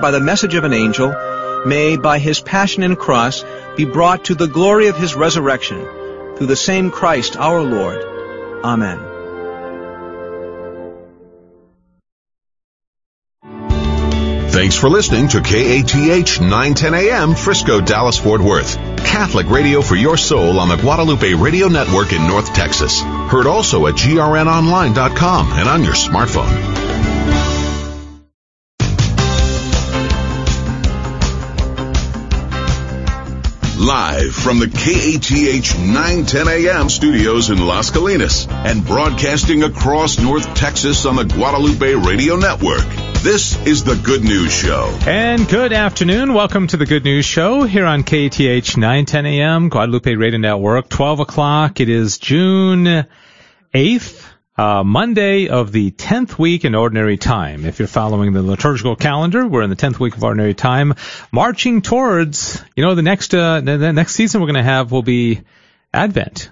by the message of an angel, may, by his passion and cross, be brought to the glory of his resurrection, through the same Christ our Lord. Amen. Thanks for listening to KATH 910 AM Frisco, Dallas, Fort Worth. Catholic radio for your soul on the Guadalupe Radio Network in North Texas. Heard also at grnonline.com and on your smartphone. Live from the KATH 910 AM studios in Las Colinas and broadcasting across North Texas on the Guadalupe Radio Network. This is the Good News Show. And good afternoon. Welcome to the Good News Show here on KATH 910 AM, Guadalupe Radio Network, 12 o'clock. It is June 8th. Uh, Monday of the 10th week in Ordinary Time. If you're following the liturgical calendar, we're in the 10th week of Ordinary Time, marching towards, you know, the next, uh, the, the next season we're going to have will be Advent.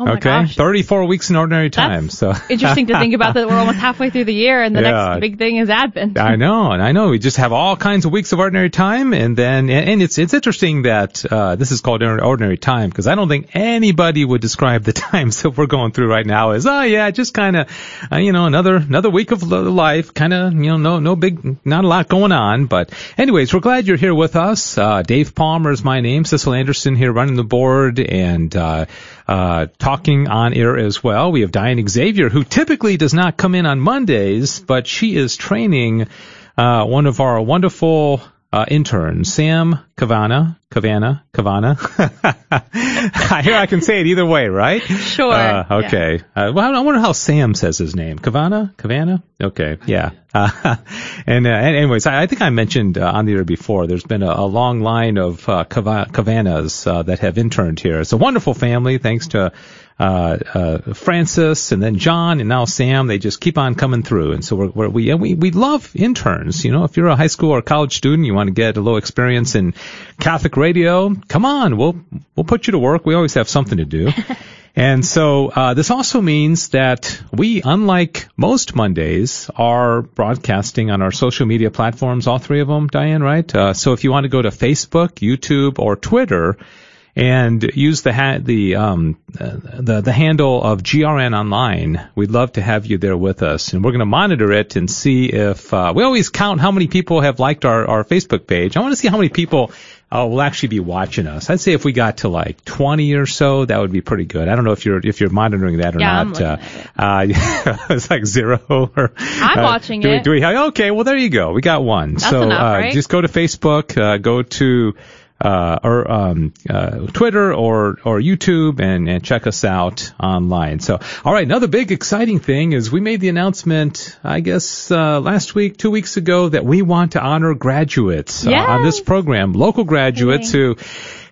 Oh okay, gosh. 34 weeks in ordinary time. That's so interesting to think about that we're almost halfway through the year and the Yeah. next big thing is Advent. I know, and I know. We just have all kinds of weeks of ordinary time, and then and, and it's it's interesting that uh, this is called ordinary time because I don't think anybody would describe the times that we're going through right now as oh yeah, just kind of uh, you know another another week of life, kind of you know no no big not a lot going on. But anyways, we're glad you're here with us. Uh, Dave Palmer is my name. Cecil Anderson here running the board and. Uh, talking on air as well. We have Diane Xavier, who typically does not come in on Mondays, but she is training uh, one of our wonderful uh, interns, Sam Kavana. Kavana, Kavana. Here I can say it either way, right? Sure. Uh, okay. Uh, well, I wonder how Sam says his name. Kavana? Kavana? Okay. Yeah. Uh, and, uh, and anyways, I, I think I mentioned uh, on the air before, there's been a, a long line of uh, Kavanas uh, that have interned here. It's a wonderful family, thanks to uh, uh, Francis and then John and now Sam. They just keep on coming through, and so we're, we're, we we we love interns. You know, if you're a high school or college student, you want to get a little experience in Catholic radio. Come on, we'll we'll put you to work. We always have something to do. And so uh, this also means that we, unlike most Mondays, are broadcasting on our social media platforms, all three of them, Diane, right? Uh, so if you want to go to Facebook, YouTube, or Twitter, and use the ha- the um uh, the the handle of GRN Online. We'd love to have you there with us, and we're going to monitor it and see if uh, we always count how many people have liked our our Facebook page. I want to see how many people. Uh, will actually be watching us. I'd say if we got to like 20 or so, that would be pretty good. I don't know if you're if you're monitoring that or Yeah, I'm not. looking uh, uh, it's like zero. Or, I'm uh, watching do We, it. do we have, okay, well there you go. We got one. That's so enough, uh, right? just go to Facebook, uh, go to uh, or um, uh, Twitter or or YouTube and, and check us out online. So, all right, another big exciting thing is we made the announcement, I guess uh, last week, two weeks ago, that we want to honor graduates uh, on this program, local graduates who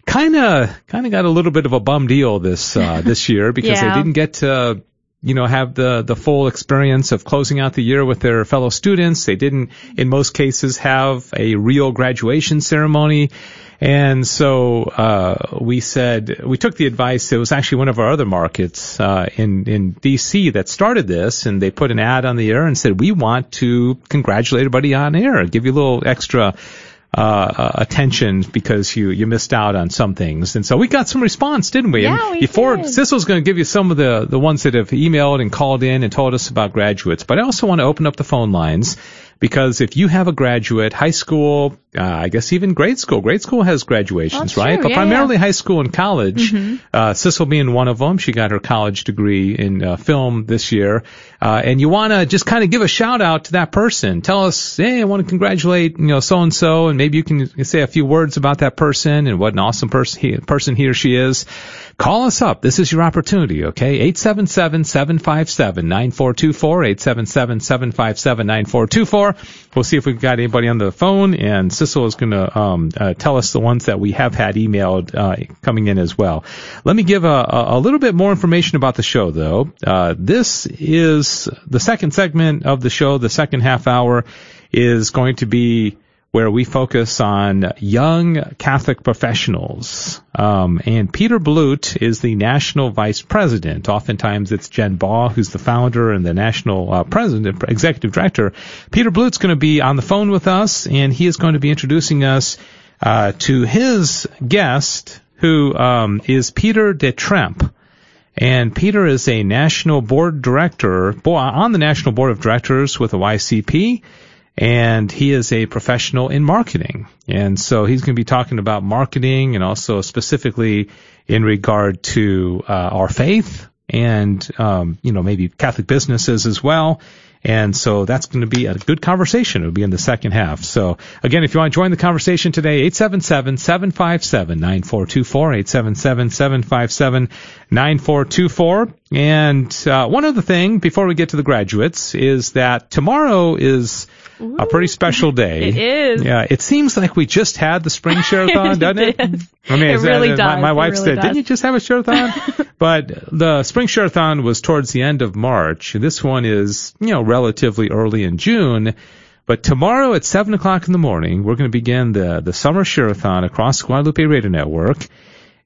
kind of kind of got a little bit of a bum deal this uh, this year because Yeah. they didn't get to you know, have the, the full experience of closing out the year with their fellow students. They didn't, in most cases, have a real graduation ceremony. And so, uh, we said, we took the advice, it was actually one of our other markets, uh, in, in DC that started this and they put an ad on the air and said, we want to congratulate everybody on air, give you a little extra, uh, uh, attention because you, you missed out on some things. And so we got some response, didn't we? Yeah, and we before did. Cecil's going to give you some of the, the ones that have emailed and called in and told us about graduates, but I also want to open up the phone lines because if you have a graduate, high school, uh, I guess even grade school, grade school has graduations, right? true, But yeah, primarily yeah. high school and college. Mm-hmm. Uh, Cecil being one of them, she got her college degree in uh, film this year. Uh, and you want to just kind of give a shout out to that person. Tell us, hey, I want to congratulate, you know, so and so, and maybe you can say a few words about that person and what an awesome person he, person he or she is. Call us up. This is your opportunity, okay? 877-757-9424, 877-757-9424. We'll see if we've got anybody on the phone, and Cecil is going to um, uh, tell us the ones that we have had emailed uh, coming in as well. Let me give a, a little bit more information about the show, though. Uh, this is the second segment of the show. The second half hour is going to be where we focus on young Catholic professionals. Um, and Peter Blute is the national vice president. Oftentimes it's Jen Baugh, who's the founder and the national uh, president, executive director. Peter Blute's going to be on the phone with us, and he is going to be introducing us uh, to his guest, who um, is Peter DeTrempe. And Peter is a national board director on the national board of directors with the YCP and he is a professional in marketing. And so he's going to be talking about marketing and also specifically in regard to uh, our faith and um, you know maybe Catholic businesses as well. And so that's going to be a good conversation. It'll be in the second half. So again, if you want to join the conversation today, 877-757-9424, 877-757-9424. And uh, one other thing before we get to the graduates is that tomorrow is Ooh. a pretty special day. It is. Yeah, it seems like we just had the spring share-a-thon, doesn't it? it? I mean, it really that, does. My, my wife really said, does. "Didn't you just have a share-a-thon?" but the spring share-a-thon was towards the end of March. This one is, you know, relatively early in June. But tomorrow at seven o'clock in the morning, we're going to begin the the summer share-a-thon across Guadalupe Radio Network.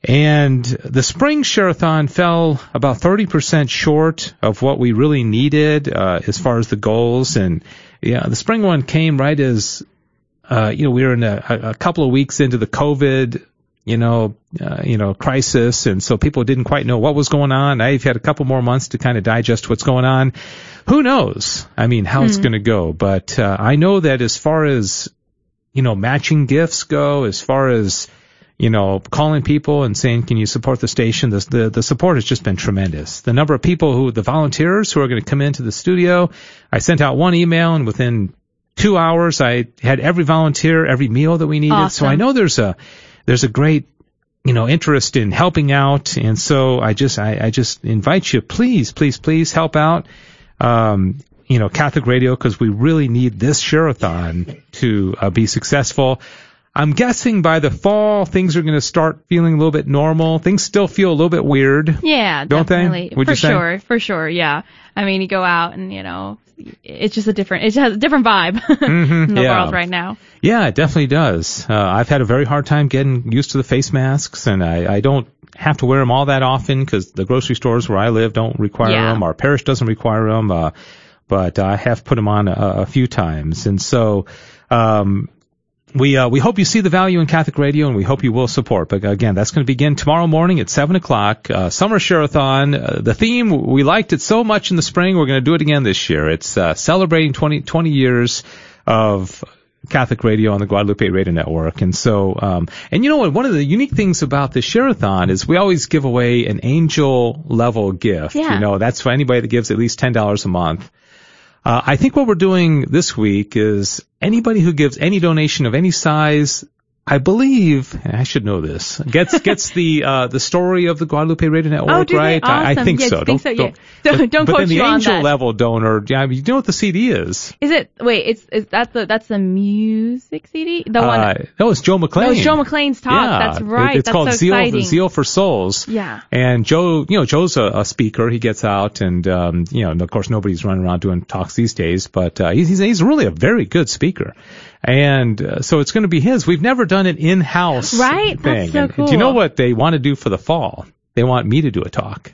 And the spring share-a-thon fell about 30% short of what we really needed uh, as far as the goals. And yeah, the spring one came right as uh, you know we were in a, a couple of weeks into the COVID you know, uh, you know, crisis, and so people didn't quite know what was going on. I've had a couple more months to kind of digest what's going on. Who knows? I mean, how mm it's going to go, but uh, I know that as far as you know, matching gifts go, as far as you know, calling people and saying, "Can you support the station?" The, the the support has just been tremendous. The number of people who, the volunteers who are going to come into the studio, I sent out one email, and within two hours, I had every volunteer, every meal that we needed. Awesome. So I know there's a there's a great you know interest in helping out, and so I just I, I just invite you, please, please, please help out. Um, you know, Catholic Radio because we really need this share-a-thon to uh, be successful. I'm guessing by the fall things are going to start feeling a little bit normal. Things still feel a little bit weird. Yeah, don't definitely. they? Would for sure, for sure. Yeah. I mean, you go out and you know, it's just a different. It has a different vibe mm-hmm, in the yeah. world right now. Yeah, it definitely does. Uh, I've had a very hard time getting used to the face masks, and I, I don't have to wear them all that often because the grocery stores where I live don't require Yeah. them. Our parish doesn't require them. Uh, but I have put them on a, a few times, and so. Um, we uh, we hope you see the value in Catholic radio, and we hope you will support. But again, that's going to begin tomorrow morning at seven o'clock. Uh, Summer Share-a-thon. Uh, the theme we liked it so much in the spring, we're going to do it again this year. It's uh, celebrating 20, 20 years of Catholic radio on the Guadalupe Radio Network. And so, um, and you know what? One of the unique things about the share-a-thon is we always give away an angel level gift. Yeah. You know, that's for anybody that gives at least ten dollars a month. Uh, I think what we're doing this week is anybody who gives any donation of any size, I believe, I should know this, gets gets the uh, the story of the Guadalupe Radio Network, Oh, right? I, I think Yeah, so. think so? Yeah. Don't, Don't- don't but then the angel that. level donor, yeah, you know what the CD is? Is it? Wait, it's is that the that's the music CD? The one. Uh, no, it's Joe McLean. No, was Joe McLean's talk. Yeah, That's right. it-. It's That's called so Zeal, exciting. Zeal for Souls. Yeah. And Joe, you know, Joe's a, a speaker. He gets out, and um, you know, and of course, nobody's running around doing talks these days. But uh, he's, he's he's really a very good speaker, and uh, so it's going to be his. We've never done an in-house Right? thing. That's so And Do you know what they want to do for the fall? They want me to do a talk.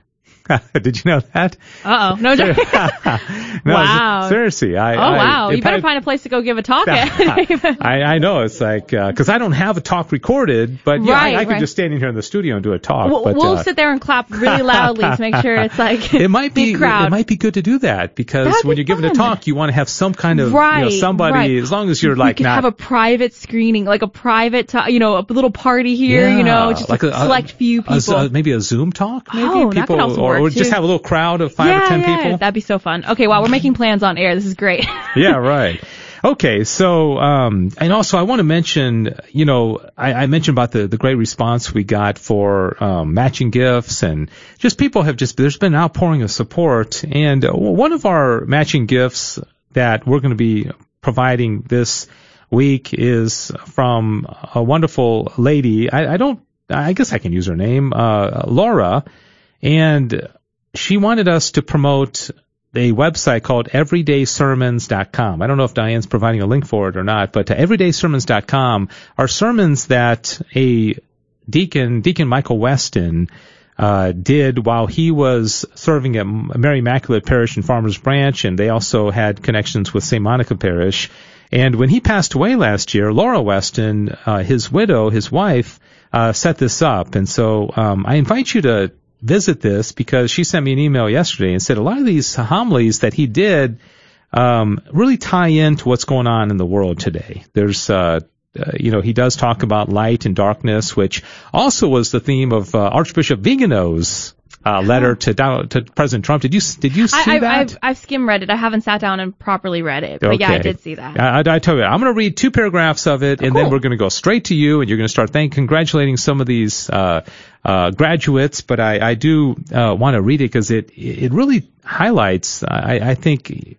Did you know that? Uh oh. No. No, Wow. Seriously, I. oh I- wow. You better I- find a place to go give a talk at. I, I know it's like because I don't have a talk recorded, but yeah, Right, I, I could right. just stand in here in the studio and do a talk. we'll but we'll uh, sit there and clap really loudly to make sure it's like it might be crowd. it might be good to do that because That'd when be you're giving a talk, you want to have some kind of you know, somebody right. as long as you're like could not have a private screening, like a private, you know, a little party here, you know, just like a, a, select few people. a- maybe a Zoom talk, maybe Oh, that could also or, work, or just have a little crowd of five yeah, or ten yeah, people. that'd be so fun. Okay, wow, we're making plans on air. This is great. yeah, right. Okay, so um, and also I want to mention, you know, I, I mentioned about the the great response we got for um, matching gifts, and just people have just there's been an outpouring of support, and uh, one of our matching gifts that we're going to be providing this week is from a wonderful lady. I, I don't, I guess I can use her name, uh, Laura, and she wanted us to promote a website called everydaysermons.com. I don't know if Diane's providing a link for it or not, but everydaysermons.com are sermons that a deacon, Deacon Michael Weston, uh, did while he was serving at Mary Immaculate Parish in Farmers Branch, and they also had connections with St. Monica Parish. And when he passed away last year, Laura Weston, uh, his widow, his wife, uh, set this up. And so um, I invite you to visit this because she sent me an email yesterday and said a lot of these homilies that he did um, really tie into what's going on in the world today. There's uh, uh, you know, he does talk about light and darkness, which also was the theme of uh, Archbishop Vigano's uh, letter to to President Trump. Did you did you see I, I, that? I've, I've skim read it. I haven't sat down and properly read it, but yeah, I did see that. I, I, I tell you, I'm going to read two paragraphs of it, and then we're going to go straight to you, and you're going to start thank, congratulating some of these uh, uh, graduates. But I, I do uh, want to read it because it it really highlights, I, I think,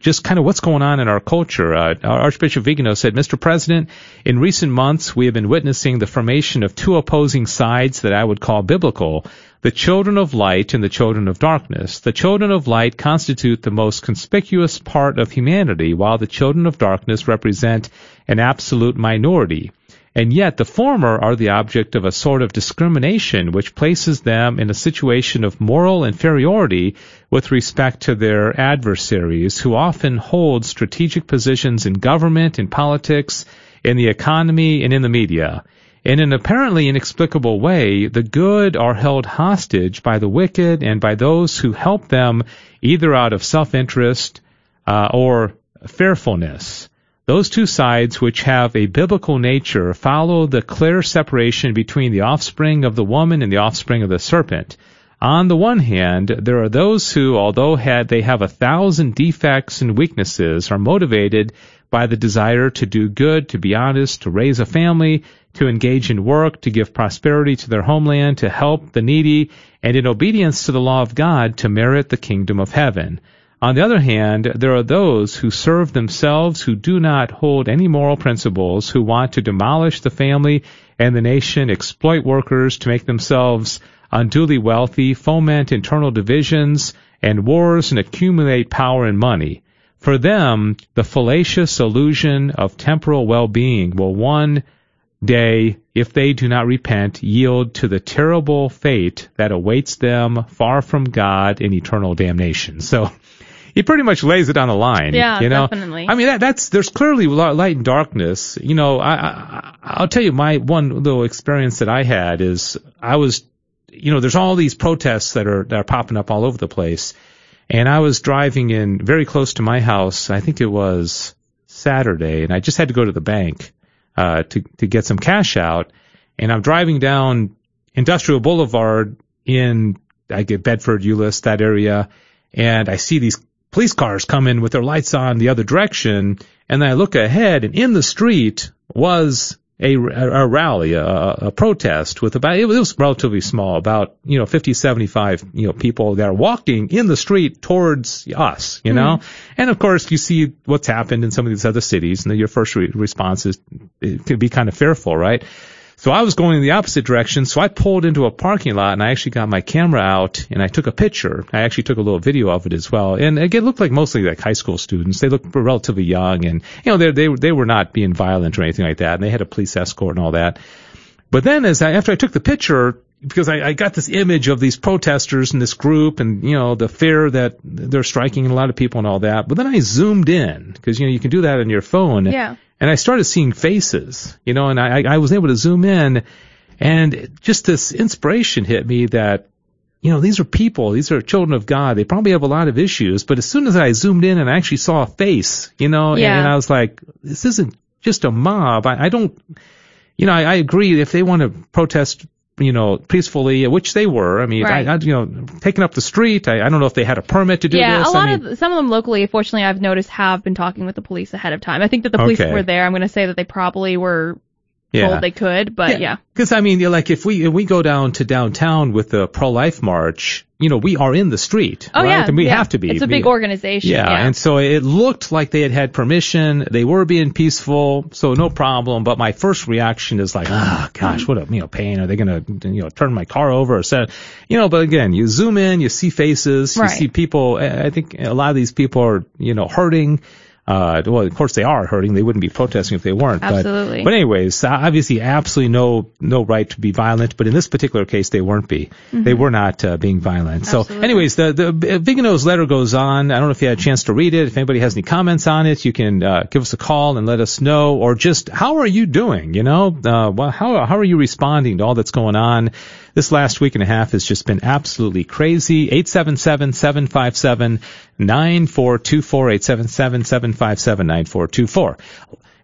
just kind of what's going on in our culture. Uh, Archbishop Vigano said, Mr. President, in recent months we have been witnessing the formation of two opposing sides that I would call biblical. The children of light and the children of darkness. The children of light constitute the most conspicuous part of humanity, while the children of darkness represent an absolute minority. And yet the former are the object of a sort of discrimination which places them in a situation of moral inferiority with respect to their adversaries who often hold strategic positions in government, in politics, in the economy, and in the media. In an apparently inexplicable way, the good are held hostage by the wicked and by those who help them either out of self-interest uh, or fearfulness. Those two sides, which have a biblical nature, follow the clear separation between the offspring of the woman and the offspring of the serpent. On the one hand, there are those who, although had they have a thousand defects and weaknesses, are motivated by the desire to do good, to be honest, to raise a family, to engage in work, to give prosperity to their homeland, to help the needy, and in obedience to the law of God, to merit the kingdom of heaven. On the other hand, there are those who serve themselves who do not hold any moral principles, who want to demolish the family and the nation, exploit workers to make themselves unduly wealthy, foment internal divisions and wars, and accumulate power and money. For them, the fallacious illusion of temporal well-being will one day, if they do not repent, yield to the terrible fate that awaits them far from God in eternal damnation. So, he pretty much lays it on the line. Yeah, you know? definitely. I mean, that, that's there's clearly light and darkness. You know, I, I I'll tell you my one little experience that I had is I was, you know, there's all these protests that are that are popping up all over the place, and I was driving in very close to my house. I think it was Saturday, and I just had to go to the bank uh, to to get some cash out, and I'm driving down Industrial Boulevard in I get Bedford, Euless, that area, and I see these police cars come in with their lights on the other direction, and then I look ahead, and in the street was a, a, a rally, a, a protest with about it was relatively small, about you know 50, 75 you know people that are walking in the street towards us, you know, mm-hmm. and of course you see what's happened in some of these other cities, and your first re- response is it could be kind of fearful, right? So I was going in the opposite direction, so I pulled into a parking lot and I actually got my camera out and I took a picture. I actually took a little video of it as well. And again, it looked like mostly like high school students. They looked relatively young and, you know, they, they, they were not being violent or anything like that. And they had a police escort and all that. But then as I, after I took the picture, because I, I got this image of these protesters and this group and, you know, the fear that they're striking a lot of people and all that. But then I zoomed in because, you know, you can do that on your phone. Yeah. And I started seeing faces, you know, and I, I was able to zoom in and just this inspiration hit me that, you know, these are people, these are children of God. They probably have a lot of issues, but as soon as I zoomed in and I actually saw a face, you know, and, and I was like, this isn't just a mob. I, I don't, you know, I, I agree if they want to protest, you know, peacefully, which they were. I mean, Right. I, I, you know, taking up the street. I, I don't know if they had a permit to do yeah, this. a lot I mean, of some of them locally, fortunately, I've noticed have been talking with the police ahead of time. I think that the police Okay. were there. I'm going to say that they probably were Yeah. told they could, but yeah. Because I mean, you're like if we if we go down to downtown with the pro life march, you know, we are in the street, Oh right? yeah, and we yeah. have to be. It's a We- big organization. Yeah, Yeah, and so it looked like they had had permission. They were being peaceful, so no problem. But my first reaction is like, ah, gosh, what a you know pain. Are they gonna you know turn my car over or set? You know, but again, you zoom in, you see faces, you see people. I think a lot of these people are you know hurting. Uh, well, of course they are hurting. They wouldn't be protesting if they weren't. But- Absolutely. But, anyways, obviously, absolutely no no right to be violent. But in this particular case, they weren't be. They were not uh, being violent. Absolutely. So, Mm-hmm. Anyways, the the Vigano's letter goes on. I don't know if you had a chance to read it. If anybody has any comments on it, you can uh, give us a call and let us know, or just how are you doing? You know, uh, well, how how are you responding to all that's going on? This last week and a half has just been absolutely crazy. 877-757-9424, 877-757-9424.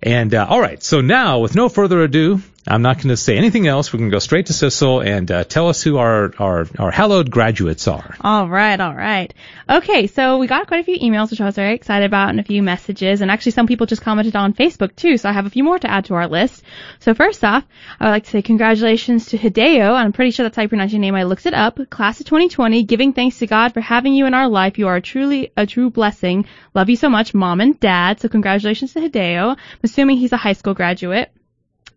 And uh, all right, so now with no further ado, I'm not going to say anything else. We're going to go straight to Sissel and uh, tell us who our, our our hallowed graduates are. All right, all right. Okay, so we got quite a few emails, which I was very excited about, and a few messages, and actually some people just commented on Facebook too, so I have a few more to add to our list. So first off, I would like to say congratulations to Hideo. I'm pretty sure that's how you pronounce your name. I looked it up. Class of 2020, giving thanks to God for having you in our life. You are truly a true blessing. Love you so much, mom and dad. So congratulations to Hideo. I'm assuming he's a high school graduate.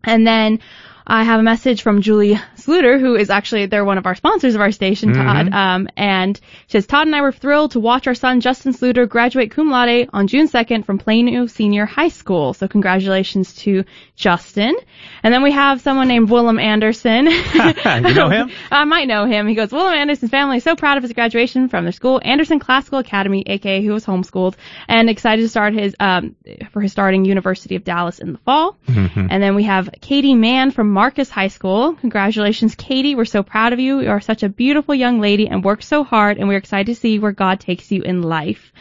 And then I have a message from Julie Sluter, who is actually they're one of our sponsors of our station, Todd. Um, and she says Todd and I were thrilled to watch our son Justin Sluter graduate cum laude on June 2nd from Plano Senior High School. So congratulations to Justin. And then we have someone named Willem Anderson. You know him? I might know him. He goes, Willem Anderson's family is so proud of his graduation from their school, Anderson Classical Academy, aka who was homeschooled, and excited to start his um for his starting University of Dallas in the fall. And then we have Katie Mann from Marcus High School. Congratulations, Katie. We're so proud of you. You are such a beautiful young lady and work so hard, and we're excited to see where God takes you in life.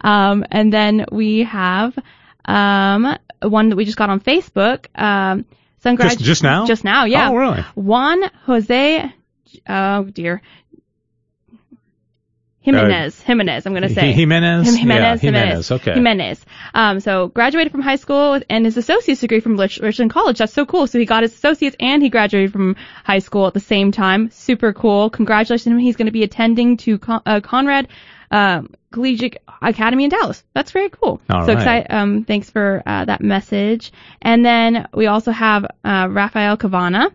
Um, and then we have um one that we just got on Facebook. Um, son Just- just now? Just now, yeah. Oh, really? Juan Jose, oh dear, Jimenez. Jimenez, I'm gonna say. Jimenez? Jimenez. Yeah, Jimenez. Jimenez, okay. Jimenez. Um, so graduated from high school and his associate's degree from Rich- Richland College. That's so cool. So he got his associates and he graduated from high school at the same time. Super cool. Congratulations to him. He's going to be attending to Con- uh, Conrad um, Collegiate Academy in Dallas. That's very cool. All so right. excited. Um, thanks for uh, that message. And then we also have uh, Rafael Cavana.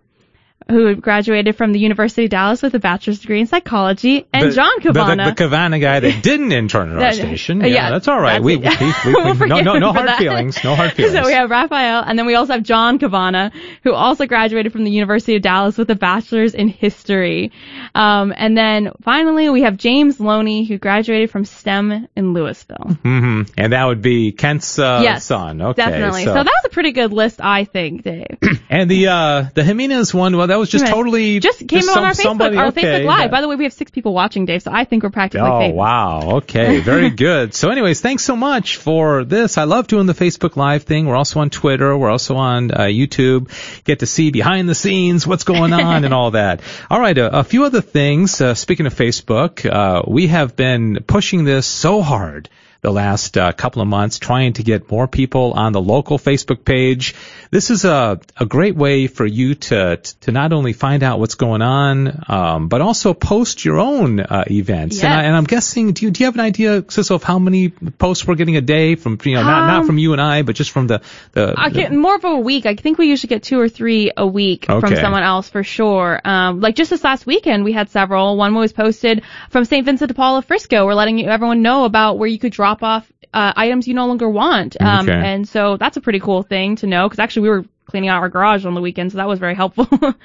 Who graduated from the University of Dallas with a bachelor's degree in psychology, and John Cavana. the, the Cavana guy that didn't intern at our station. Yeah, yeah, that's all right. that's we, it. we, we, We'll we- no, no, no hard that. feelings. No hard feelings. So we have Raphael, and then we also have John Cavana, who also graduated from the University of Dallas with a bachelor's in history. Um, and then finally, we have James Loney, who graduated from STEM in Lewisville. Mm-hmm. And that would be Kent's uh, yes, son. Okay, definitely. So. that was a pretty good list, I think, Dave. and the uh, the Jimenez one, well, that was just totally Just came some- on our Facebook, somebody, our okay, Facebook Live. that- By the way, we have six people watching, Dave, so I think we're practically Oh famous. wow! Okay, very good. So, anyways, thanks so much for this. I love doing the Facebook Live thing. We're also on Twitter. We're also on uh, YouTube. Get to see behind the scenes what's going on and all that. All right, a, a few other things. Uh, speaking of Facebook, uh, we have been pushing this so hard the last uh, couple of months, trying to get more people on the local Facebook page. This is a, a great way for you to to not only find out what's going on, um, but also post your own uh, events. And, I, Yes. and I'm guessing, do you, do you have an idea, Sissel, of how many posts we're getting a day from, you know, not, not Um, from you and I, but just from the, the, I get more of a week. I think we usually get two or three a week from someone else for sure. Um, like just this last weekend, we had several. One was posted from St. Vincent de Paul of Frisco. We're letting everyone know about where you could drop off uh, items you no longer want. Um, Okay. And so that's a pretty cool thing to know because actually we were cleaning out our garage on the weekend, so that was very helpful.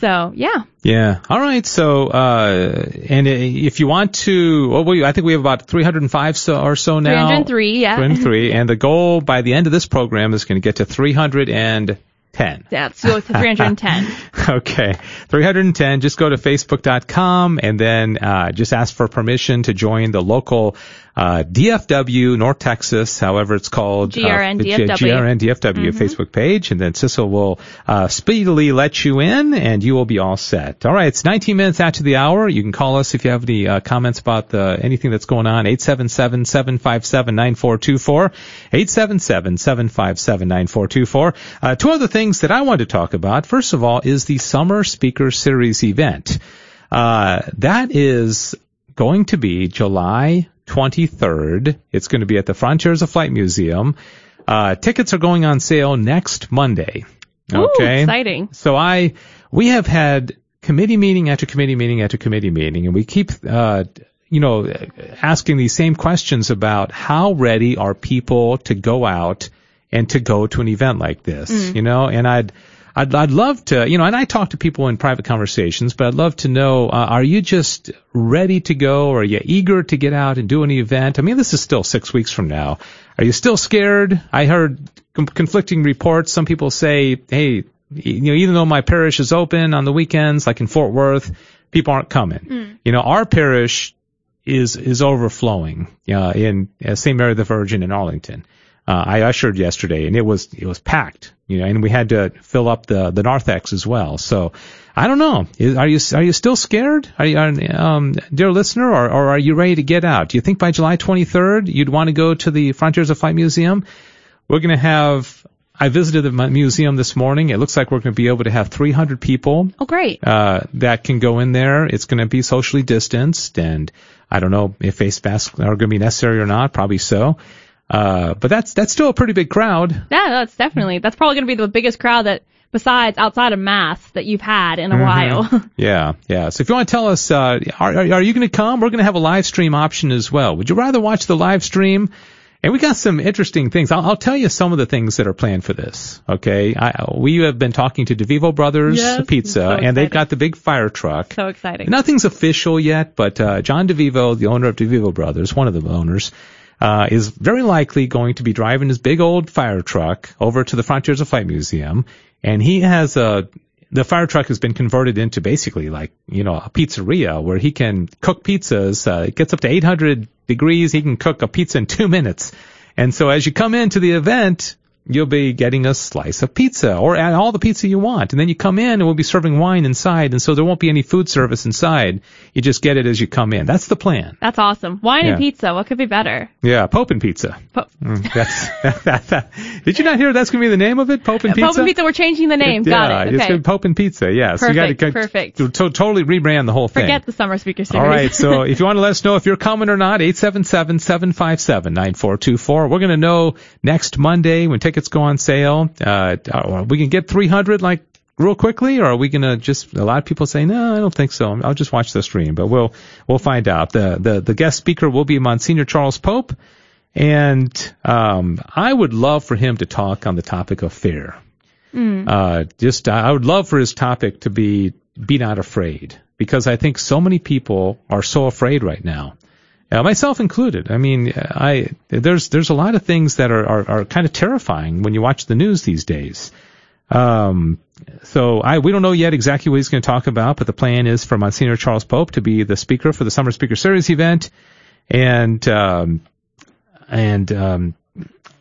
so yeah. Yeah. All right. So, uh, and if you want to, well, we, I think we have about 305 so, or so now. 303, yeah. 303. And the goal by the end of this program is going to get to 310. Yeah, let's go to 310. Okay. 310. Just go to facebook.com and then, uh, just ask for permission to join the local, uh, DFW North Texas, however it's called. GRN uh, DFW. GRN DFW Facebook page, and then Sissel will uh, speedily let you in, and you will be all set. All right, it's 19 minutes after the hour. You can call us if you have any uh, comments about the, anything that's going on. 877-757-9424. 877-757-9424. Uh, two other things that I want to talk about. First of all is the Summer Speaker Series event. Uh, that is going to be July 23rd. It's going to be at the Frontiers of Flight Museum. Uh, tickets are going on sale next Monday. Ooh, Okay. exciting. So I, we have had committee meeting after committee meeting after committee meeting, and we keep, uh, you know, asking these same questions about how ready are people to go out and to go to an event like this, you know, and I'd, I'd, I'd love to, you know, and I talk to people in private conversations, but I'd love to know, uh, are you just ready to go? Or are you eager to get out and do an event? I mean, this is still six weeks from now. Are you still scared? I heard com- conflicting reports. Some people say, hey, you know, even though my parish is open on the weekends, like in Fort Worth, people aren't coming. You know, our parish is is overflowing uh, in uh, St. Mary the Virgin in Arlington. Uh, I ushered yesterday, and it was it was packed. You know, and we had to fill up the the narthex as well. So I don't know. Are you are you still scared? Are you, are, um, dear listener, or, or are you ready to get out? Do you think by July 23rd you'd want to go to the Frontiers of Flight Museum? We're going to have. I visited the museum this morning. It looks like we're going to be able to have 300 people Oh, great. uh, that can go in there. It's going to be socially distanced, and I don't know if face masks are going to be necessary or not. Probably so. Uh, but that's that's still a pretty big crowd. Yeah, that's definitely, that's probably going to be the biggest crowd that, besides outside of mass, that you've had in a Mm-hmm. while. Yeah, yeah. So if you want to tell us, uh, are, are, are you going to come? We're going to have a live stream option as well. Would you rather watch the live stream? And we got some interesting things. I'll, I'll tell you some of the things that are planned for this. Okay, I, we have been talking to DeVivo Brothers Yes, Pizza, so and they've got the big fire truck. so exciting. Nothing's official yet, but uh, John DeVivo, the owner of DeVivo Brothers, one of the owners, uh, is very likely going to be driving his big old fire truck over to the Frontiers of Flight Museum, and he has a. The fire truck has been converted into basically like you know a pizzeria where he can cook pizzas. Uh, it gets up to 800 degrees. He can cook a pizza in two minutes. And so as you come into the event, you'll be getting a slice of pizza or add all the pizza you want. And then you come in and we'll be serving wine inside. And so there won't be any food service inside. You just get it as you come in. That's the plan. That's awesome. Wine Yeah. and pizza. What could be better? Yeah, Pope and Pizza. Po- Mm, that's, that, that, did you not hear that's going to be the name of it? Pope and Pizza? Pope and Pizza, we're changing the name. yeah, Got it. it's Okay. going to be Pope and Pizza. Yeah. so you got to Perfect, perfect. To, to, totally rebrand the whole thing. Forget the summer speaker series. All right. So if you want to let us know if you're coming or not, 877-757-9424. We're going to know next Monday when tickets go on sale. Uh, we can get 300 like real quickly, or are we going to just? A lot of people say no, I don't think so. I'll just watch the stream, but we'll we'll find out. The the the guest speaker will be Monsignor Charles Pope, and um, I would love for him to talk on the topic of fear. Uh, just I would love for his topic to be be not afraid because I think so many people are so afraid right now. Uh, myself included. I mean, I there's there's a lot of things that are, are, are kind of terrifying when you watch the news these days. Um, so I we don't know yet exactly what he's going to talk about, but the plan is for Monsignor Charles Pope to be the speaker for the Summer Speaker Series event, and um, and um,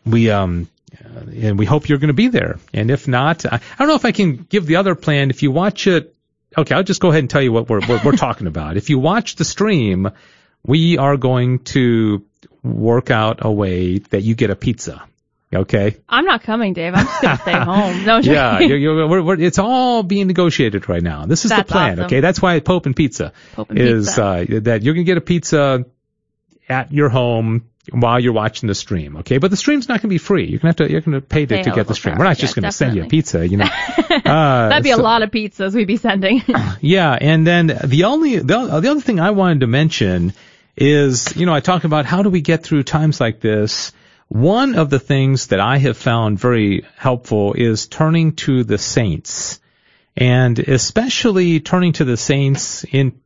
we um, and we hope you're going to be there. And if not, I, I don't know if I can give the other plan. If you watch it, okay, I'll just go ahead and tell you what we're we're, we're talking about. If you watch the stream, we are going to work out a way that you get a pizza. Okay. I'm not coming, Dave. I'm just gonna stay home. No, Yeah, you're, you're, we're, we're, it's all being negotiated right now. This is That's the plan. awesome. Okay, that's why Pope and Pizza Pope and is Pizza. Uh, that you're gonna get a pizza at your home while you're watching the stream. Okay, but the stream's not gonna be free. You're gonna have to you're gonna pay to, to get the stream. We're not just Yeah, gonna send you a pizza. You know. Uh, That'd be a lot of pizzas we'd be sending. yeah, and then the only the, the other thing I wanted to mention is, you know, I talk about how do we get through times like this. One of the things that I have found very helpful is turning to the saints, and especially turning to the saints in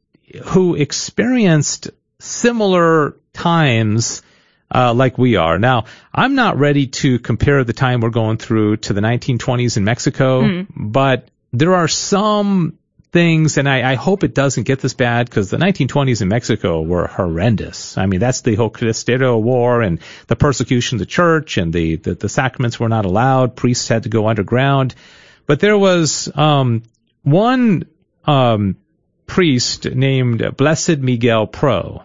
who experienced similar times uh, like we are. Now, I'm not ready to compare the time we're going through to the 1920s in Mexico, but there are some things, and I, I hope it doesn't get this bad because the 1920s in Mexico were horrendous. I mean, that's the whole Cristero War and the persecution of the church and the, the, the sacraments were not allowed. Priests had to go underground. But there was um, one um, priest named Blessed Miguel Pro.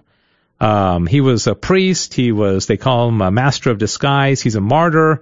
Um, he was a priest. He was, they call him a master of disguise. He's a martyr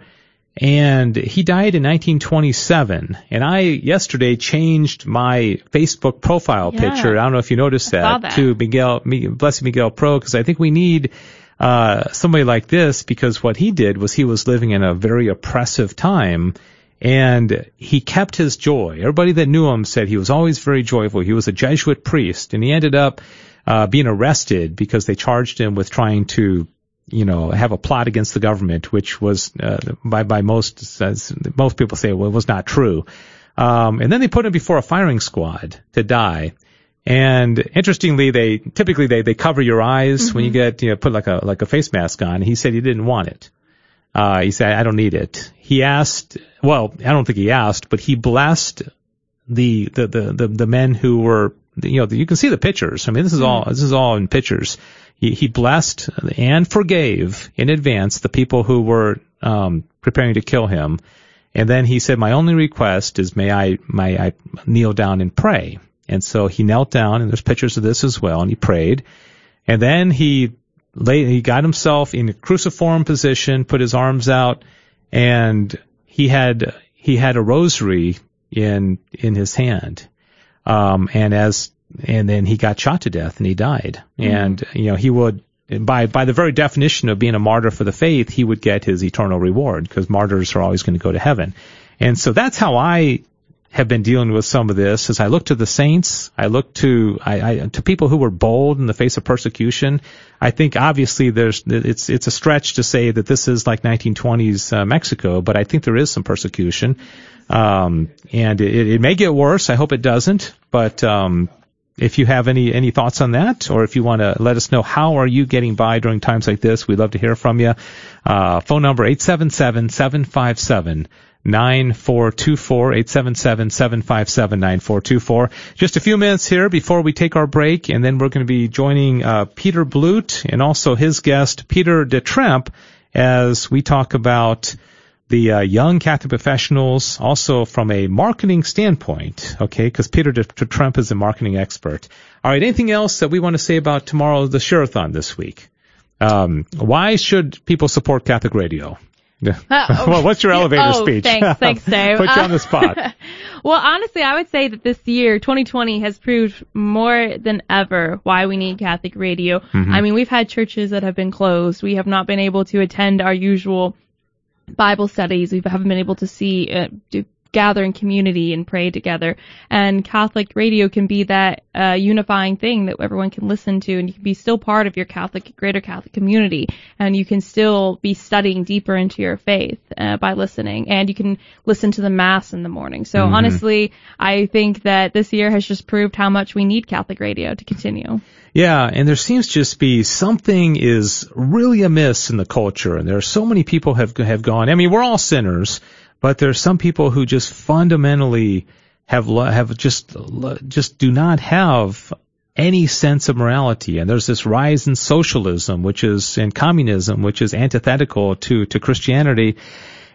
and he died in 1927. And I yesterday changed my Facebook profile Yeah. picture. I don't know if you noticed that, that. to Miguel, Mi- Blessed Miguel Pro, because I think we need uh, somebody like this because what he did was he was living in a very oppressive time. And he kept his joy. Everybody that knew him said he was always very joyful. He was a Jesuit priest, and he ended up uh, being arrested because they charged him with trying to you know, have a plot against the government, which was uh, by by most as most people say well, it was not true. Um, and then they put him before a firing squad to die. And interestingly, they typically they they cover your eyes when you get you know put like a like a face mask on. He said he didn't want it. Uh, he said I don't need it. He asked, well, I don't think he asked, but he blessed the the the the, the men who were you know you can see the pictures. I mean this is all this is all in pictures. He, he blessed and forgave in advance the people who were um, preparing to kill him, and then he said, "My only request is may I may I kneel down and pray." And so he knelt down, and there's pictures of this as well, and he prayed, and then he lay he got himself in a cruciform position, put his arms out, and he had he had a rosary in in his hand, um, and as and then he got shot to death and he died. And you know he would by by the very definition of being a martyr for the faith, he would get his eternal reward because martyrs are always going to go to heaven. And so that's how I have been dealing with some of this as I look to the saints, I look to I, I to people who were bold in the face of persecution. I think obviously there's it's it's a stretch to say that this is like 1920s uh, Mexico, but I think there is some persecution, um, and it, it may get worse. I hope it doesn't, but um, if you have any any thoughts on that, or if you want to let us know how are you getting by during times like this, we'd love to hear from you. Uh, phone number eight seven seven seven five seven. 9424 877 757 9424. Just a few minutes here before we take our break, and then we're going to be joining uh, Peter Blute and also his guest, Peter DeTremp, as we talk about the uh, young Catholic professionals, also from a marketing standpoint, okay, because Peter De- Trump is a marketing expert. All right, anything else that we want to say about tomorrow, the share-a-thon this week? Um, why should people support Catholic radio? Uh, well, what's your elevator oh, speech? Thanks, thanks, Dave. Put you Uh, on the spot. well, honestly, I would say that this year, 2020, has proved more than ever why we need Catholic radio. Mm-hmm. I mean, we've had churches that have been closed. We have not been able to attend our usual Bible studies. We haven't been able to see, uh, do, gather in community and pray together. And Catholic radio can be that uh, unifying thing that everyone can listen to, and you can be still part of your Catholic, greater Catholic community, and you can still be studying deeper into your faith uh, by listening, and you can listen to the Mass in the morning. So honestly, I think that this year has just proved how much we need Catholic radio to continue. Yeah, and there seems to just be something is really amiss in the culture, and there are so many people have have gone. I mean, we're all sinners, but there's some people who just fundamentally have have just just do not have any sense of morality, and there's this rise in socialism, which is in communism, which is antithetical to to Christianity,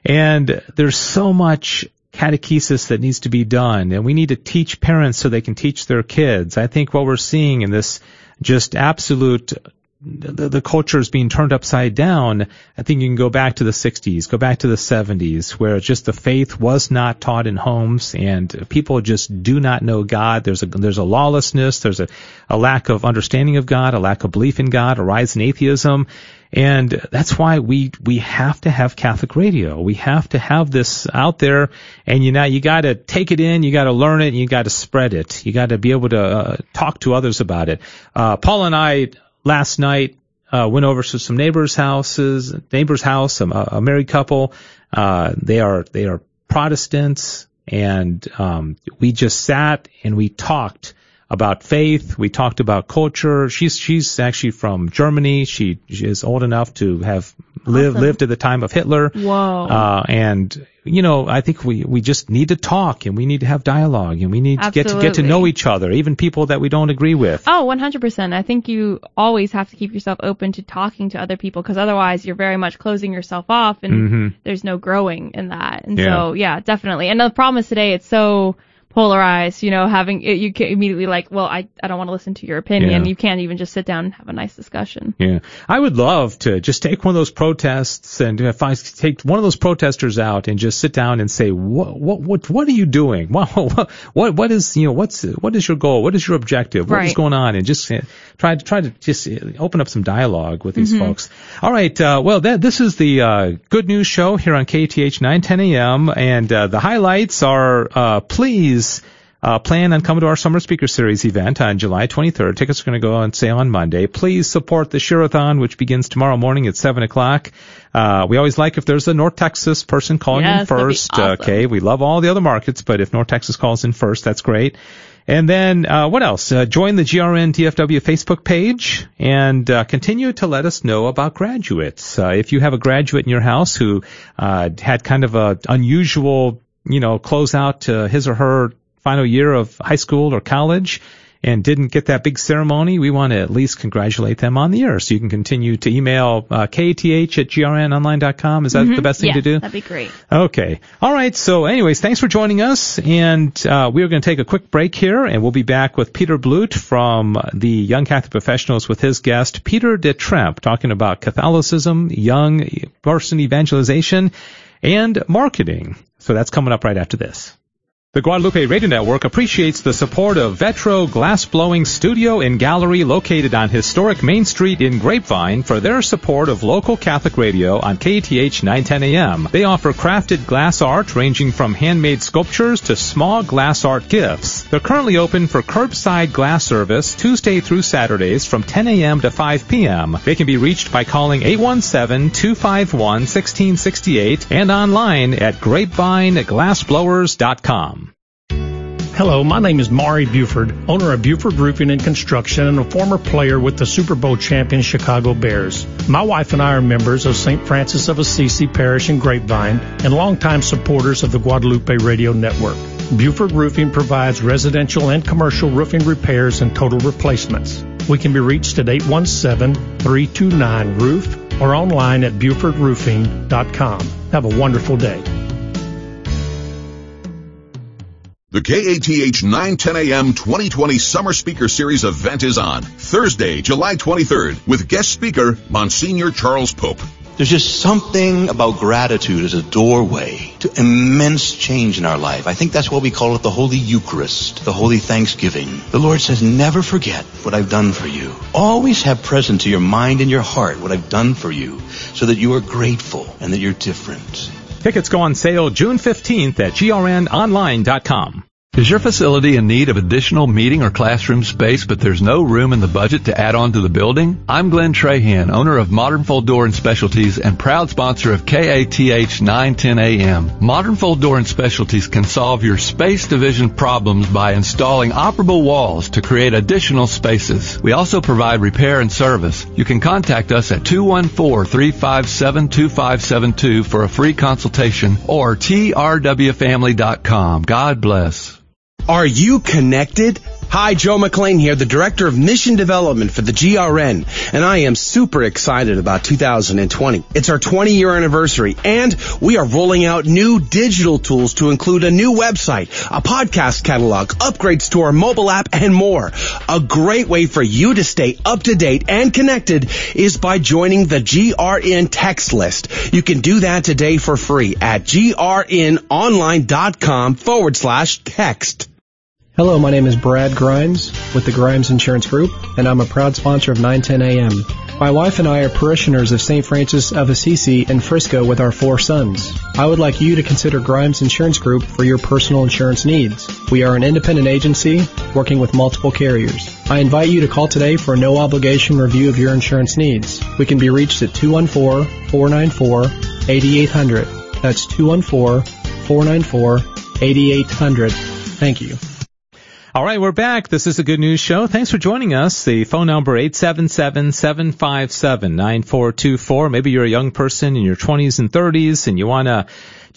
and there's so much catechesis that needs to be done, and we need to teach parents so they can teach their kids. I think what we're seeing in this just absolute the, the culture is being turned upside down. I think you can go back to the 60s, go back to the 70s, where just the faith was not taught in homes, and people just do not know God. There's a there's a lawlessness, there's a, a lack of understanding of God, a lack of belief in God, a rise in atheism, and that's why we we have to have Catholic radio. We have to have this out there, and you know you got to take it in, you got to learn it, and you got to spread it. You got to be able to uh, talk to others about it. Uh, Paul and I last night uh, went over to some neighbors' houses, neighbor's house, a, a married couple. Uh, they are they are Protestants, and um, we just sat and we talked about faith. We talked about culture. She's she's actually from Germany. She, she is old enough to have lived Awesome. lived at the time of Hitler. Whoa. Uh, and you know, I think we we just need to talk and we need to have dialogue and we need to get to get to know each other, even people that we don't agree with. Oh, 100%. I think you always have to keep yourself open to talking to other people because otherwise you're very much closing yourself off and there's no growing in that. And so, yeah, definitely. And the problem is today it's so polarized, you know, having it, you can immediately like, well, I, I don't want to listen to your opinion. Yeah. You can't even just sit down and have a nice discussion. Yeah, I would love to just take one of those protests and if I take one of those protesters out and just sit down and say, what, what, what, what are you doing? What, what, what, what is, you know, what's, what is your goal? What is your objective? What is Right. going on? And just uh, try to try to just uh, open up some dialogue with Mm-hmm. these folks. All right, uh, well, that this is the uh, Good News Show here on KATH 910 a.m. and uh, the highlights are uh, Uh, plan on coming to our Summer Speaker Series event on July 23rd. Tickets are going to go on sale on Monday. Please support the share-a-thon, which begins tomorrow morning at 7 o'clock. Uh, we always like if there's a North Texas person calling in Yes, that'd first. awesome. Okay, we love all the other markets, but if North Texas calls in first, that's great. And then uh, what else? Uh, join the GRN DFW Facebook page and uh, continue to let us know about graduates. Uh, if you have a graduate in your house who uh, had kind of a unusual, you know, close out to his or her final year of high school or college and didn't get that big ceremony, we want to at least congratulate them on the year. So you can continue to email uh, kath at grnonline.com. Is that the best thing yeah, to do? that'd be great. Okay. All right. So, anyways, thanks for joining us, and uh, we are going to take a quick break here, and we'll be back with Peter Blute from the Young Catholic Professionals with his guest Peter de Tremp, talking about Catholicism, young person evangelization, and marketing. So that's coming up right after this. The Guadalupe Radio Network appreciates the support of Vetro Glass Blowing Studio and Gallery located on historic Main Street in Grapevine for their support of local Catholic radio on KATH 910 AM. They offer crafted glass art ranging from handmade sculptures to small glass art gifts. They're currently open for curbside glass service Tuesday through Saturdays from 10 a.m. to 5 p.m. They can be reached by calling 817-251-1668 and online at grapevineglassblowers.com. Hello, my name is Maury Buford, owner of Buford Roofing and Construction and a former player with the Super Bowl champion Chicago Bears. My wife and I are members of St. Francis of Assisi Parish in Grapevine and longtime supporters of the Guadalupe Radio Network. Buford Roofing provides residential and commercial roofing repairs and total replacements. We can be reached at 817-329-ROOF or online at bufordroofing.com. Have a wonderful day. The KATH 910 AM 2020 Summer Speaker Series event is on Thursday, July 23rd with guest speaker Monsignor Charles Pope. There's just something about gratitude as a doorway to immense change in our life. I think that's why we call it the Holy Eucharist, the Holy Thanksgiving. The Lord says, never forget what I've done for you. Always have present to your mind and your heart what I've done for you so that you are grateful and that you're different. Tickets go on sale June 15th at grnonline.com. Is your facility in need of additional meeting or classroom space, but there's no room in the budget to add on to the building? I'm Glenn Trahan, owner of Modern Fold Door and Specialties and proud sponsor of KATH 910 AM. Modern Fold Door and Specialties can solve your space division problems by installing operable walls to create additional spaces. We also provide repair and service. You can contact us at 214-357-2572 for a free consultation or trwfamily.com. God bless. Are you connected? Hi, Joe McLean here, the Director of Mission Development for the GRN, and I am super excited about 2020. It's our 20 year anniversary, and we are rolling out new digital tools to include a new website, a podcast catalog, upgrades to our mobile app, and more. A great way for you to stay up to date and connected is by joining the GRN text list. You can do that today for free at grnonline.com forward slash text. Hello, my name is Brad Grimes with the Grimes Insurance Group, and I'm a proud sponsor of 910 AM. My wife and I are parishioners of St. Francis of Assisi in Frisco with our four sons. I would like you to consider Grimes Insurance Group for your personal insurance needs. We are an independent agency working with multiple carriers. I invite you to call today for a no obligation review of your insurance needs. We can be reached at 214-494-8800. That's 214-494-8800. Thank you. All right, we're back. This is a good news show. Thanks for joining us. The phone number 877-757-9424. Maybe you're a young person in your 20s and 30s and you want to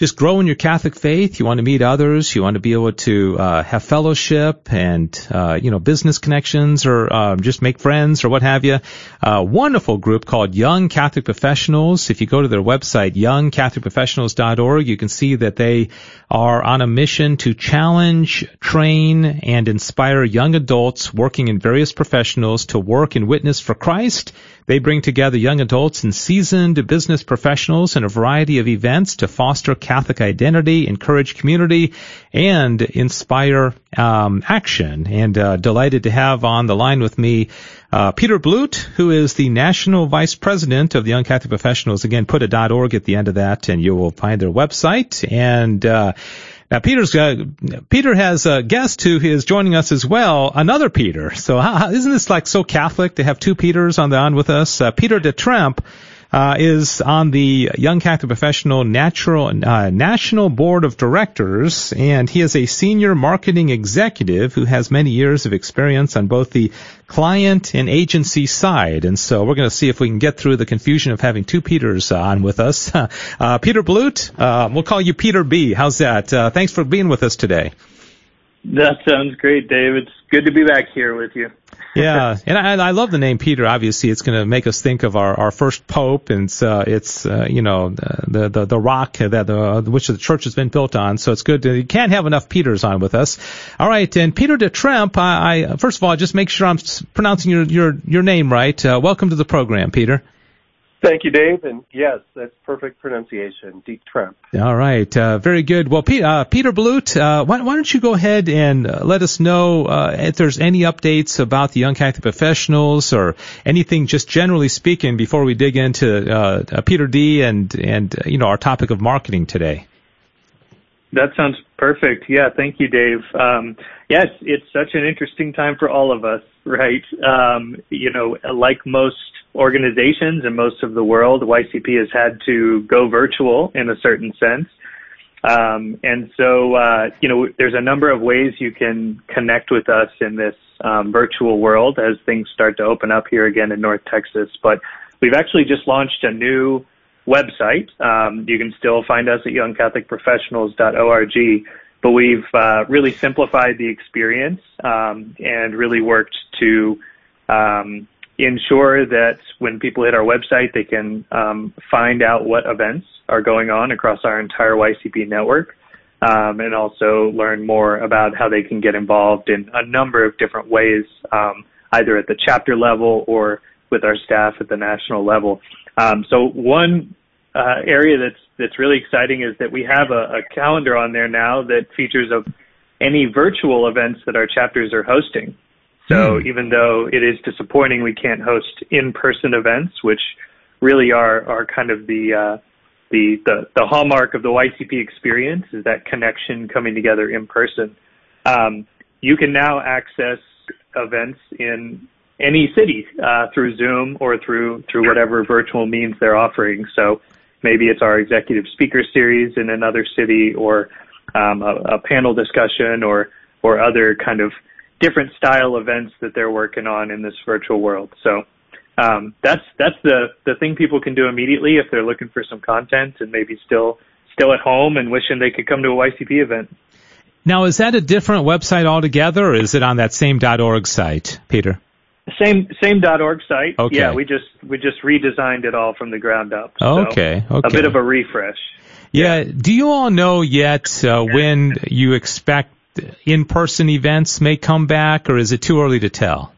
just grow in your Catholic faith. You want to meet others. You want to be able to uh, have fellowship and uh, you know business connections or um, just make friends or what have you. A wonderful group called Young Catholic Professionals. If you go to their website youngcatholicprofessionals.org, you can see that they are on a mission to challenge, train, and inspire young adults working in various professionals to work and witness for Christ they bring together young adults and seasoned business professionals in a variety of events to foster Catholic identity, encourage community, and inspire um, action. And uh, delighted to have on the line with me uh, Peter Blute, who is the National Vice President of the Young Catholic Professionals. Again, put a dot .org at the end of that, and you will find their website. And uh, now, Peter's uh, Peter has a guest who is joining us as well, another Peter. So, isn't this like so Catholic to have two Peters on the on with us? Uh, Peter DeTremp uh, is on the Young Catholic Professional Natural, uh, National Board of Directors, and he is a senior marketing executive who has many years of experience on both the client and agency side. And so we're going to see if we can get through the confusion of having two Peters on with us. Uh, Peter Blute, uh, we'll call you Peter B. How's that? Uh, thanks for being with us today. That sounds great, Dave. Good to be back here with you. yeah, and I, I love the name Peter. Obviously, it's going to make us think of our, our first pope, and it's, uh, it's uh, you know the the the rock that the which the church has been built on. So it's good. To, you can't have enough Peters on with us. All right, and Peter DeTremp. I, I first of all just make sure I'm pronouncing your your your name right. Uh, welcome to the program, Peter. Thank you, Dave. And yes, that's perfect pronunciation, DeTremp. All right, uh, very good. Well, P- uh, Peter Blute, uh, why, why, don't you go ahead and uh, let us know uh, if there's any updates about the Young Catholic Professionals or anything, just generally speaking, before we dig into uh, Peter D and and you know our topic of marketing today. That sounds perfect. Yeah, thank you, Dave. Um, yes, it's such an interesting time for all of us, right? Um, you know, like most organizations and most of the world, YCP has had to go virtual in a certain sense. Um, and so, uh, you know, there's a number of ways you can connect with us in this um, virtual world as things start to open up here again in North Texas. But we've actually just launched a new website. Um, you can still find us at youngcatholicprofessionals.org, but we've uh, really simplified the experience um, and really worked to um, ensure that when people hit our website, they can um, find out what events are going on across our entire YCP network. Um, and also learn more about how they can get involved in a number of different ways, um, either at the chapter level or with our staff at the national level. Um, so one uh, area that's that's really exciting is that we have a, a calendar on there now that features of any virtual events that our chapters are hosting. So mm. even though it is disappointing we can't host in-person events, which really are are kind of the uh, the, the the hallmark of the YCP experience is that connection coming together in person. Um, you can now access events in any city uh, through Zoom or through through whatever virtual means they're offering. So maybe it's our executive speaker series in another city, or um, a, a panel discussion, or or other kind of different style events that they're working on in this virtual world. So um, that's that's the the thing people can do immediately if they're looking for some content and maybe still still at home and wishing they could come to a YCP event. Now, is that a different website altogether, or is it on that same .org site, Peter? Same same .org site. Okay. Yeah, we just we just redesigned it all from the ground up. So okay. Okay. A bit of a refresh. Yeah. yeah. Do you all know yet uh, when you expect in-person events may come back, or is it too early to tell?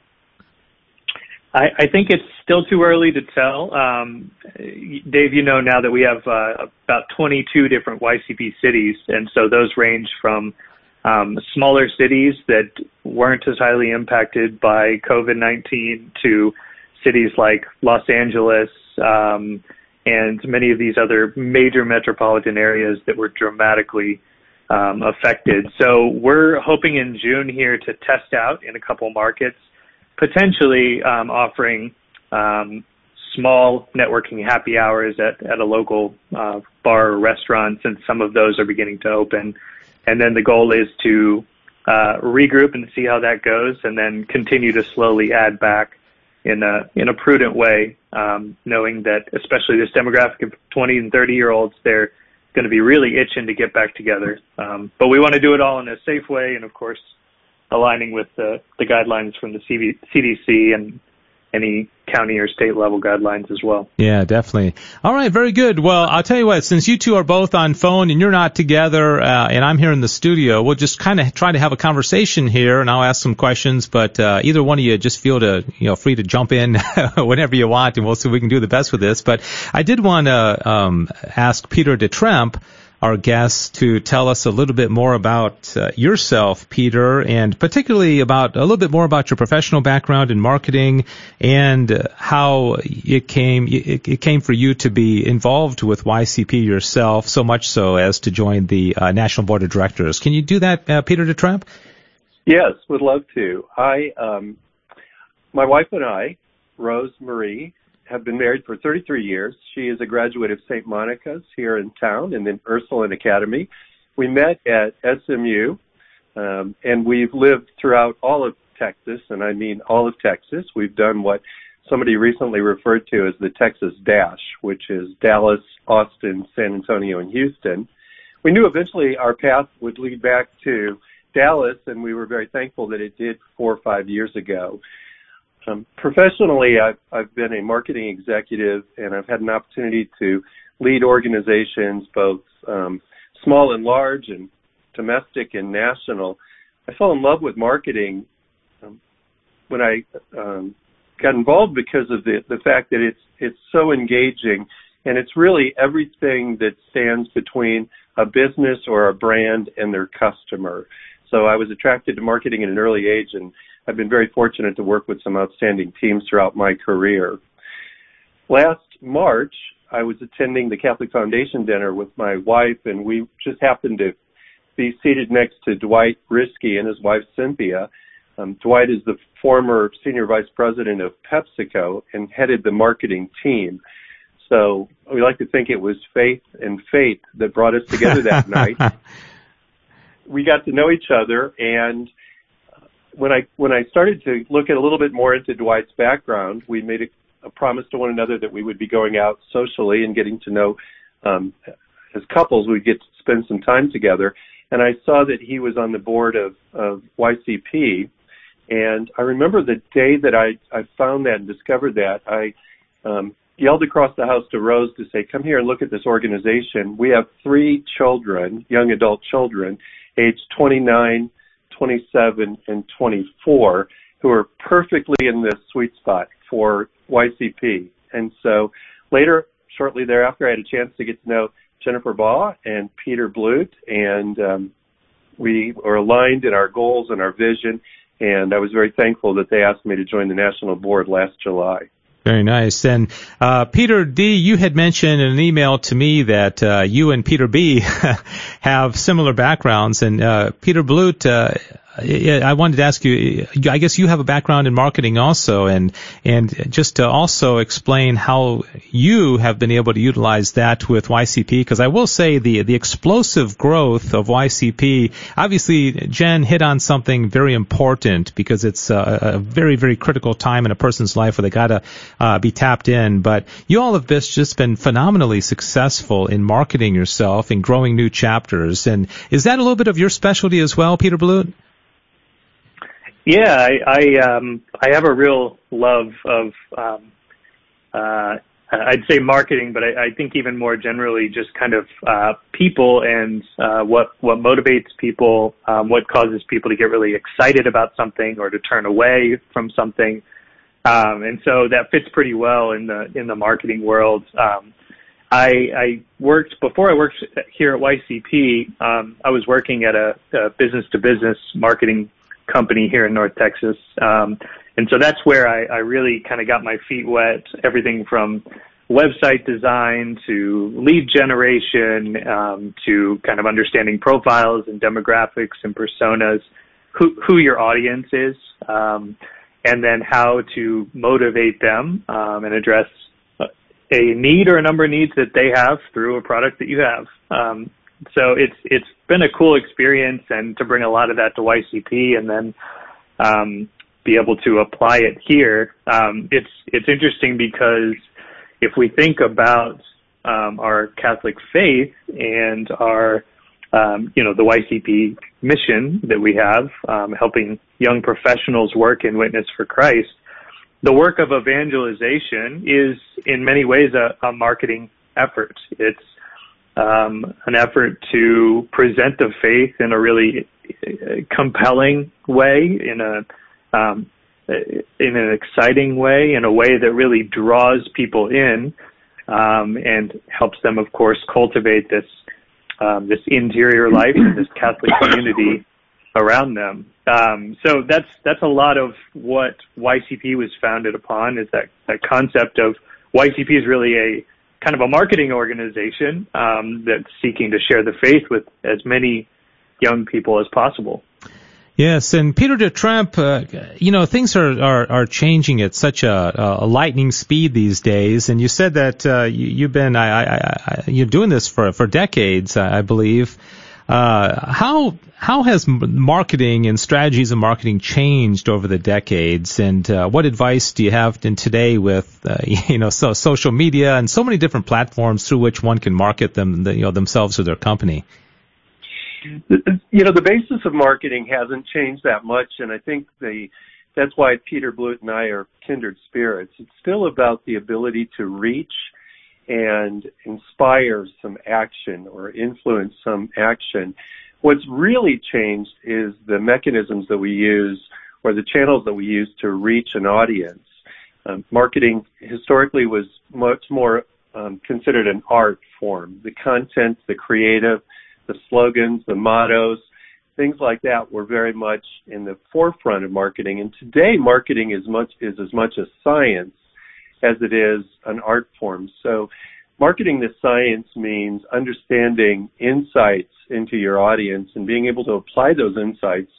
I, I think it's still too early to tell. Um, Dave, you know now that we have uh, about 22 different YCP cities, and so those range from um, smaller cities that weren't as highly impacted by COVID-19 to cities like Los Angeles um, and many of these other major metropolitan areas that were dramatically um, affected. So we're hoping in June here to test out in a couple markets, potentially um, offering um, small networking happy hours at, at a local uh, bar or restaurant since some of those are beginning to open. And then the goal is to uh, regroup and see how that goes, and then continue to slowly add back in a in a prudent way, um, knowing that especially this demographic of 20 and 30 year olds, they're going to be really itching to get back together. Um, but we want to do it all in a safe way, and of course, aligning with the the guidelines from the CV, CDC and any county or state level guidelines as well. Yeah, definitely. All right, very good. Well, I'll tell you what, since you two are both on phone and you're not together, uh, and I'm here in the studio, we'll just kind of try to have a conversation here and I'll ask some questions, but, uh, either one of you just feel to, you know, free to jump in whenever you want and we'll see if we can do the best with this. But I did want to, um, ask Peter DeTremp, our guests to tell us a little bit more about uh, yourself, Peter, and particularly about a little bit more about your professional background in marketing and uh, how it came it, it, came for you to be involved with YCP yourself, so much so as to join the uh, National Board of Directors. Can you do that, uh, Peter DeTremp? Yes, would love to. I, um, my wife and I, Rose Marie, have been married for 33 years. She is a graduate of St. Monica's here in town and then Ursuline Academy. We met at SMU, um, and we've lived throughout all of Texas, and I mean all of Texas. We've done what somebody recently referred to as the Texas Dash, which is Dallas, Austin, San Antonio, and Houston. We knew eventually our path would lead back to Dallas, and we were very thankful that it did four or five years ago. Um, professionally, I've, I've been a marketing executive and I've had an opportunity to lead organizations, both um, small and large and domestic and national. I fell in love with marketing um, when I um, got involved because of the, the fact that it's, it's so engaging and it's really everything that stands between a business or a brand and their customer. So I was attracted to marketing at an early age and I've been very fortunate to work with some outstanding teams throughout my career. Last March, I was attending the Catholic Foundation dinner with my wife, and we just happened to be seated next to Dwight Riskey and his wife Cynthia. Um, Dwight is the former senior vice president of PepsiCo and headed the marketing team. So we like to think it was faith and fate that brought us together that night. We got to know each other and when I when I started to look at a little bit more into Dwight's background, we made a, a promise to one another that we would be going out socially and getting to know um, as couples. We'd get to spend some time together, and I saw that he was on the board of, of YCP. And I remember the day that I, I found that and discovered that, I um, yelled across the house to Rose to say, come here and look at this organization. We have three children, young adult children, aged 29, 27, and 24 who are perfectly in this sweet spot for YCP. And so later, shortly thereafter, I had a chance to get to know Jennifer Baugh and Peter Blute, and um, we were aligned in our goals and our vision. And I was very thankful that they asked me to join the national board last July. Very nice. And uh, Peter D, you had mentioned in an email to me that uh, you and Peter B have similar backgrounds, and uh, Peter Blute uh, I wanted to ask you. I guess you have a background in marketing also, and and just to also explain how you have been able to utilize that with YCP. Because I will say the the explosive growth of YCP. Obviously, Jen hit on something very important because it's a, a very very critical time in a person's life where they gotta uh, be tapped in. But you all have just been phenomenally successful in marketing yourself and growing new chapters. And is that a little bit of your specialty as well, Peter Blute? Yeah, I I, um, I have a real love of um, uh, I'd say marketing, but I, I think even more generally, just kind of uh, people and uh, what what motivates people, um, what causes people to get really excited about something or to turn away from something, um, and so that fits pretty well in the in the marketing world. Um, I, I worked before I worked here at YCP. Um, I was working at a, a business to business marketing company here in North Texas. Um, and so that's where I, I really kind of got my feet wet, everything from website design to lead generation um, to kind of understanding profiles and demographics and personas, who, who your audience is, um, and then how to motivate them um, and address a need or a number of needs that they have through a product that you have. So it's it's been a cool experience, and to bring a lot of that to YCP, and then um, be able to apply it here. Um, it's it's interesting because if we think about um, our Catholic faith and our um, you know the YCP mission that we have, um, helping young professionals work and witness for Christ. The work of evangelization is in many ways a, a marketing effort. It's um, an effort to present the faith in a really uh, compelling way, in a um, in an exciting way, in a way that really draws people in um, and helps them, of course, cultivate this um, this interior life and this Catholic community around them. Um, so that's that's a lot of what YCP was founded upon is that that concept of YCP is really a kind of a marketing organization um, that's seeking to share the faith with as many young people as possible. Yes, and Peter DeTremp, uh, you know, things are, are, are changing at such a, a lightning speed these days. And you said that uh, you, have been, I, I, I, you're doing this for for decades, I believe. Uh, how how has marketing and strategies of marketing changed over the decades? And uh, what advice do you have in today with uh, you know so social media and so many different platforms through which one can market them, you know, themselves or their company? you know, the basis of marketing hasn't changed that much, and I think the that's why Peter Blute and I are kindred spirits. It's still about the ability to reach and inspire some action or influence some action. What's really changed is the mechanisms that we use or the channels that we use to reach an audience. Um, marketing historically was much more um, considered an art form. The content, the creative, the slogans, the mottos, things like that were very much in the forefront of marketing. And today, marketing is much is as much a science as it is an art form. So, marketing the science means understanding insights into your audience and being able to apply those insights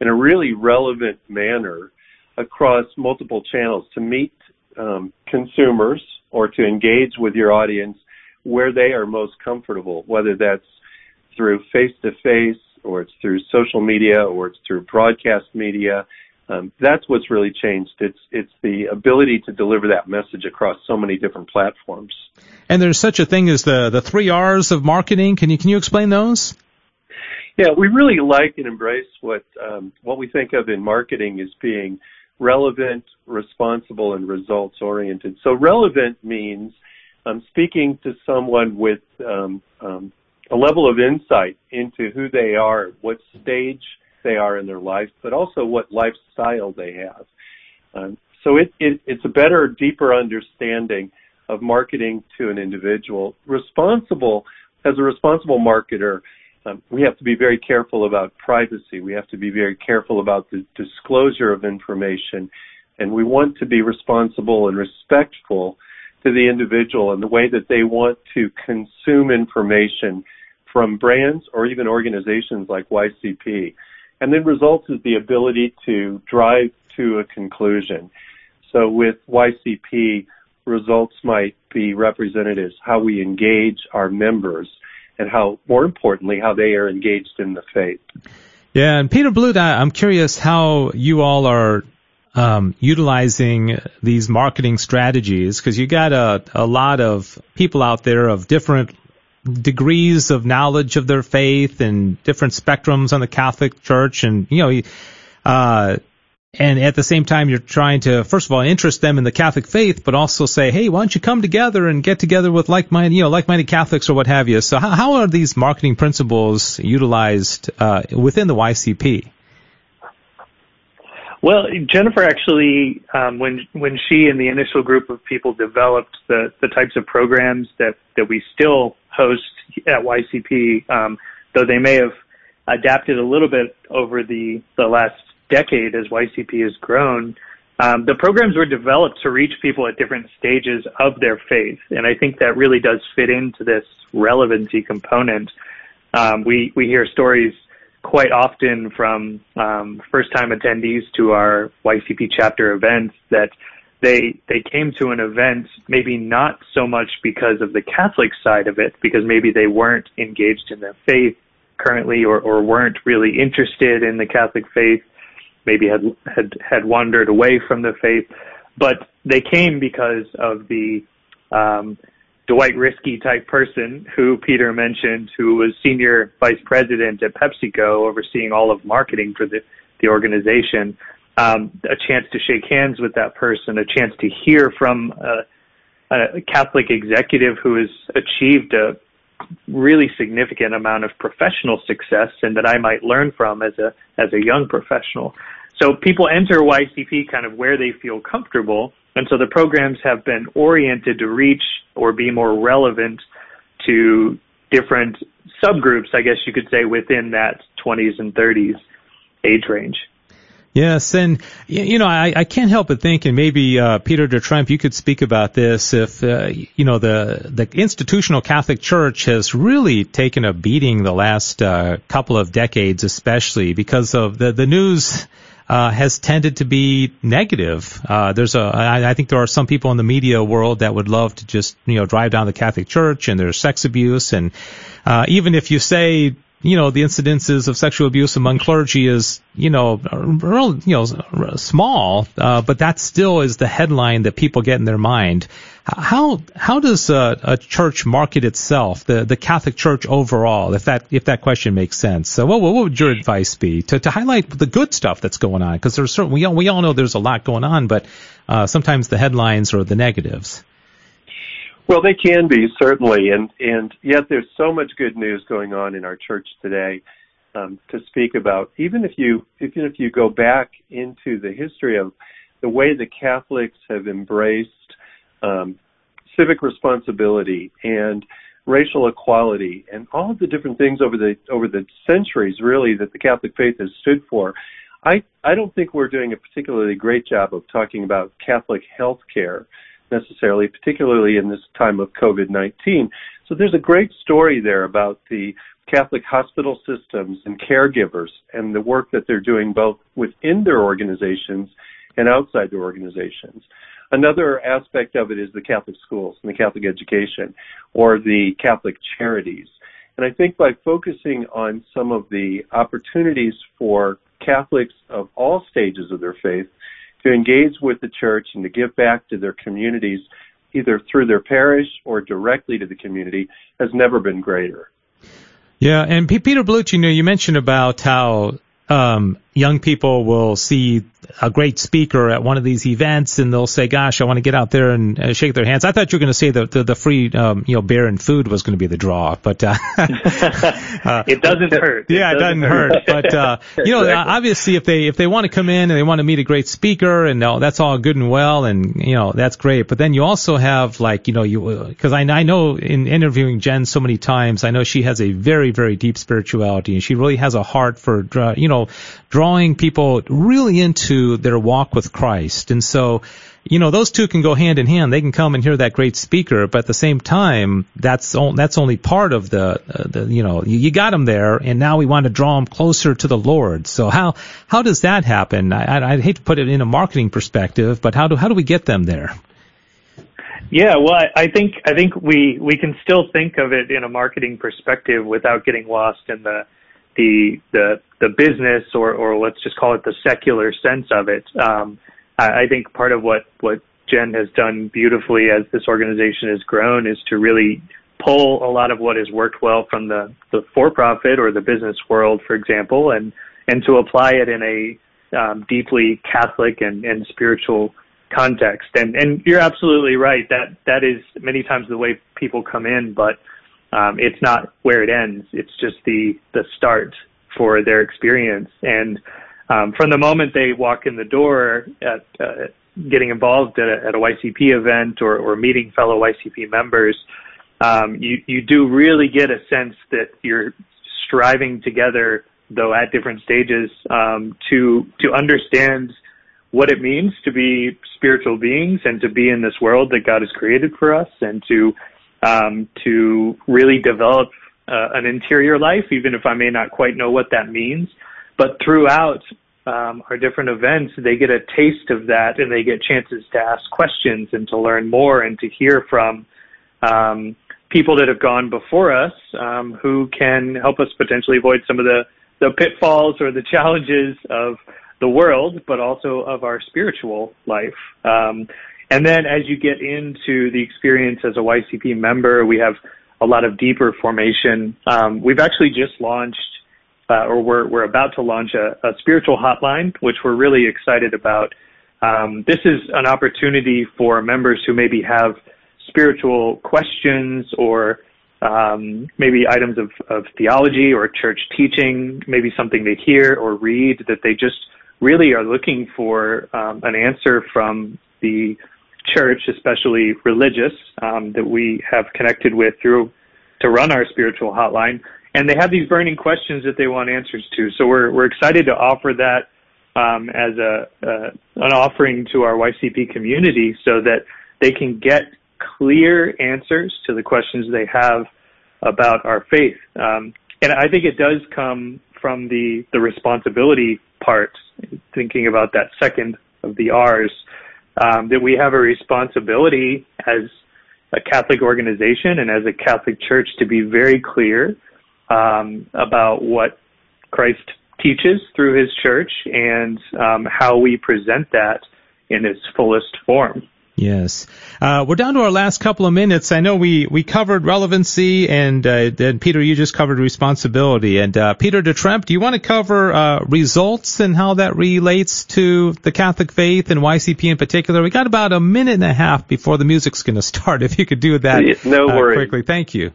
in a really relevant manner across multiple channels to meet um, consumers or to engage with your audience where they are most comfortable, whether that's through face to face or it's through social media or it's through broadcast media. Um, that's what's really changed. It's it's the ability to deliver that message across so many different platforms. And there's such a thing as the the three R's of marketing. Can you can you explain those? Yeah, we really like and embrace what um, what we think of in marketing as being relevant, responsible, and results oriented. So relevant means um, speaking to someone with um, um, a level of insight into who they are, what stage they are in their life, but also what lifestyle they have. Um, so it, it, it's a better, deeper understanding of marketing to an individual. Responsible, as a responsible marketer, um, we have to be very careful about privacy. We have to be very careful about the disclosure of information. And we want to be responsible and respectful to the individual and the way that they want to consume information from brands or even organizations like YCP. And then results is the ability to drive to a conclusion. So with YCP, results might be represented as how we engage our members and how, more importantly, how they are engaged in the faith. Yeah, and Peter Blute, I'm curious how you all are um, utilizing these marketing strategies because you got a, a lot of people out there of different degrees of knowledge of their faith and different spectrums on the Catholic Church, and you know, uh, and at the same time, you're trying to first of all interest them in the Catholic faith, but also say, hey, why don't you come together and get together with like-minded, you know, like-minded Catholics or what have you. So how, how are these marketing principles utilized uh, within the YCP? Well, Jennifer actually, um, when when she and the initial group of people developed the the types of programs that that we still host at YCP, um, though they may have adapted a little bit over the the last decade as YCP has grown. Um, the programs were developed to reach people at different stages of their faith, and I think that really does fit into this relevancy component. Um, we we hear stories quite often from um, first-time attendees to our YCP chapter events that they they came to an event maybe not so much because of the Catholic side of it, because maybe they weren't engaged in their faith currently or, or weren't really interested in the Catholic faith, maybe had had had wandered away from the faith, but they came because of the um, Dwight Riskey type person who Peter mentioned, who was senior vice president at PepsiCo, overseeing all of marketing for the the organization um, a chance to shake hands with that person, a chance to hear from a, a Catholic executive who has achieved a really significant amount of professional success and that I might learn from as a as a young professional. So people enter YCP kind of where they feel comfortable, and so the programs have been oriented to reach or be more relevant to different subgroups, I guess you could say, within that 20s and 30s age range. Yes, and you know, I, I can't help but think, and maybe uh, Peter DeTremp, you could speak about this. If uh, you know the the institutional Catholic Church has really taken a beating the last uh, couple of decades, especially because of the the news. Uh, has tended to be negative. Uh, there's a, I, I think there are some people in the media world that would love to just, you know, drive down the Catholic Church and there's sex abuse and, uh, even if you say you know, the incidences of sexual abuse among clergy is, you know, real, you know, small, uh, but that still is the headline that people get in their mind. How how does a, a church market itself, the the Catholic Church overall, if that if that question makes sense? So, what, what would your advice be to to highlight the good stuff that's going on? Because there's certain we all we all know there's a lot going on, but uh, sometimes the headlines are the negatives. Well, they can be certainly, and and yet there's so much good news going on in our church today um, to speak about. Even if you even if you go back into the history of the way the Catholics have embraced um, civic responsibility and racial equality and all of the different things over the over the centuries, really, that the Catholic faith has stood for. I I don't think we're doing a particularly great job of talking about Catholic health care necessarily, particularly in this time of COVID-19. So there's a great story there about the Catholic hospital systems and caregivers and the work that they're doing both within their organizations and outside their organizations. Another aspect of it is the Catholic schools and the Catholic education or the Catholic charities. And I think by focusing on some of the opportunities for Catholics of all stages of their faith to engage with the church and to give back to their communities, either through their parish or directly to the community, has never been greater. Yeah, and Peter Bellucci, you know, you mentioned about how um, young people will see a great speaker at one of these events and they'll say, "Gosh, I want to get out there and uh, shake their hands." I thought you were going to say that the, the free, um, you know, beer and food was going to be the draw, but uh, uh, it doesn't hurt. Yeah, it doesn't, hurt. hurt. But uh, you know, exactly. obviously, if they if they want to come in and they want to meet a great speaker, and uh, that's all good and well, and you know, that's great. But then you also have like, you know, you because I I know in interviewing Jen so many times, I know she has a very very deep spirituality, and she really has a heart for uh, you know drawing people really into their walk with Christ. And so, you know, those two can go hand in hand. They can come and hear that great speaker, but at the same time, that's that's only part of the, uh, the you know, you, you, got them there, and now we want to draw them closer to the Lord. So how how does that happen? I, I, hate to put it in a marketing perspective, but how do how do we get them there? Yeah, well, I, I think I think we we can still think of it in a marketing perspective without getting lost in the the the the business or or let's just call it the secular sense of it. Um, I, I think part of what what Jen has done beautifully as this organization has grown is to really pull a lot of what has worked well from the the for-profit or the business world, for example, and and to apply it in a um, deeply Catholic and, and spiritual context. And and you're absolutely right that that is many times the way people come in, but um, it's not where it ends. It's just the the start for their experience. And um, from the moment they walk in the door at uh, getting involved at a, at a YCP event or, or meeting fellow YCP members, um, you you do really get a sense that you're striving together, though at different stages, um, to to understand what it means to be spiritual beings and to be in this world that God has created for us, and to um, to really develop uh, an interior life, even if I may not quite know what that means. But throughout um, our different events, they get a taste of that and they get chances to ask questions and to learn more and to hear from um, people that have gone before us um, who can help us potentially avoid some of the, the pitfalls or the challenges of the world, but also of our spiritual life. Um, and then as you get into the experience as a YCP member, we have a lot of deeper formation. Um, we've actually just launched, uh, or we're, we're about to launch a, a, spiritual hotline, which we're really excited about. Um, this is an opportunity for members who maybe have spiritual questions or um, maybe items of, of theology or church teaching, maybe something they hear or read that they just really are looking for um, an answer from the church, especially religious, um, that we have connected with through to run our spiritual hotline, and they have these burning questions that they want answers to. So we're we're excited to offer that um, as a uh, an offering to our YCP community, so that they can get clear answers to the questions they have about our faith. Um, and I think it does come from the the responsibility part, thinking about that second of the R's um, that we have a responsibility as a Catholic organization and as a Catholic church to be very clear um, about what Christ teaches through his church and um, how we present that in its fullest form. Yes. Uh, we're down to our last couple of minutes. I know we, we covered relevancy and, uh, and Peter, you just covered responsibility. And, uh, Peter DeTremp, do you want to cover, uh, results and how that relates to the Catholic faith and YCP in particular? We got about a minute and a half before the music's going to start. If you could do that no uh, worries. quickly. Thank you.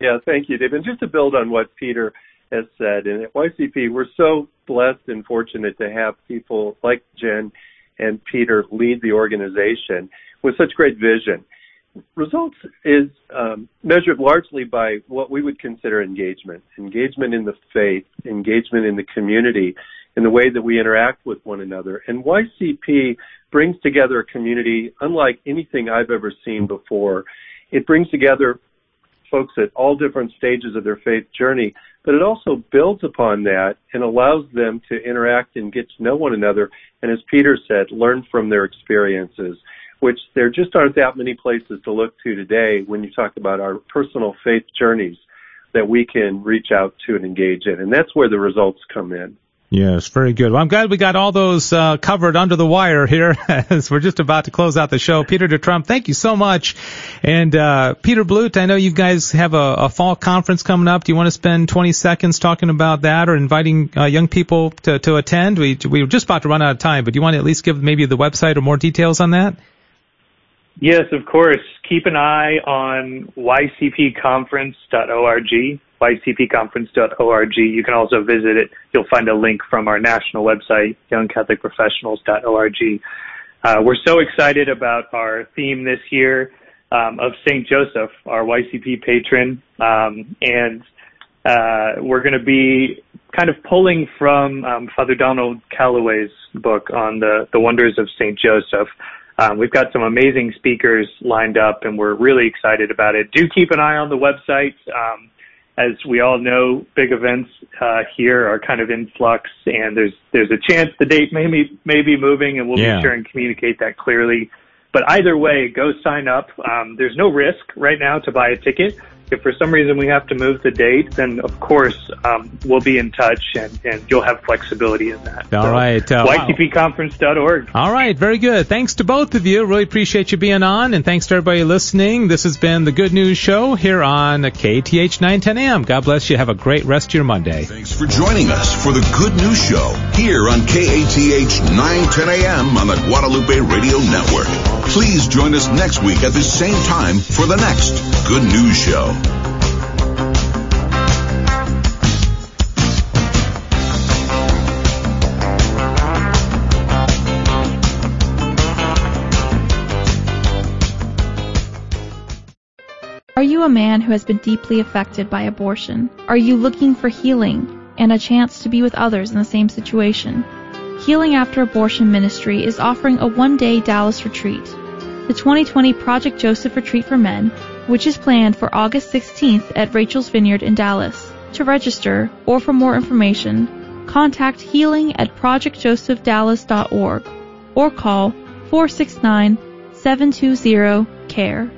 Yeah, thank you, Dave. And just to build on what Peter has said, and at YCP, we're so blessed and fortunate to have people like Jen and Peter lead the organization with such great vision. Results is um, measured largely by what we would consider engagement, engagement in the faith, engagement in the community, in the way that we interact with one another. And YCP brings together a community unlike anything I've ever seen before. It brings together folks at all different stages of their faith journey, but it also builds upon that and allows them to interact and get to know one another. And as Peter said, learn from their experiences, which there just aren't that many places to look to today when you talk about our personal faith journeys that we can reach out to and engage in. And that's where the results come in. Yes, very good. Well, I'm glad we got all those uh, covered under the wire here as we're just about to close out the show. Peter DeTremp, thank you so much. And uh, Peter Blute, I know you guys have a, a, fall conference coming up. Do you want to spend 20 seconds talking about that or inviting uh, young people to, to attend? We, we were just about to run out of time, but do you want to at least give maybe the website or more details on that? Yes, of course. Keep an eye on ycpconference.org ycpconference.org. You can also visit it. You'll find a link from our national website, youngcatholicprofessionals.org. Uh, we're so excited about our theme this year um, of St. Joseph, our YCP patron, um, and uh, we're going to be kind of pulling from um, Father Donald Calloway's book on the, the wonders of St. Joseph. Um, we've got some amazing speakers lined up, and we're really excited about it. Do keep an eye on the website. Um, as we all know, big events uh, here are kind of in flux, and there's there's a chance the date may be may be moving, and we'll yeah. be sure and communicate that clearly. But either way, go sign up. Um, there's no risk right now to buy a ticket. If for some reason we have to move the date, then of course um, we'll be in touch and, and you'll have flexibility in that. All so, right, uh, YCPconference.org. All right, very good. Thanks to both of you. Really appreciate you being on, and thanks to everybody listening. This has been the Good News Show here on KATH 910 AM. God bless you. Have a great rest of your Monday. Thanks for joining us for the Good News Show here on KATH 910 AM on the Guadalupe Radio Network. Please join us next week at the same time for the next Good News Show. Are you a man who has been deeply affected by abortion? Are you looking for healing and a chance to be with others in the same situation? Healing After Abortion Ministry is offering a one-day Dallas retreat. The 2020 Project Joseph Retreat for Men, which is planned for August 16th at Rachel's Vineyard in Dallas. To register or for more information, contact healing at projectjosephdallas.org or call 469 720 CARE.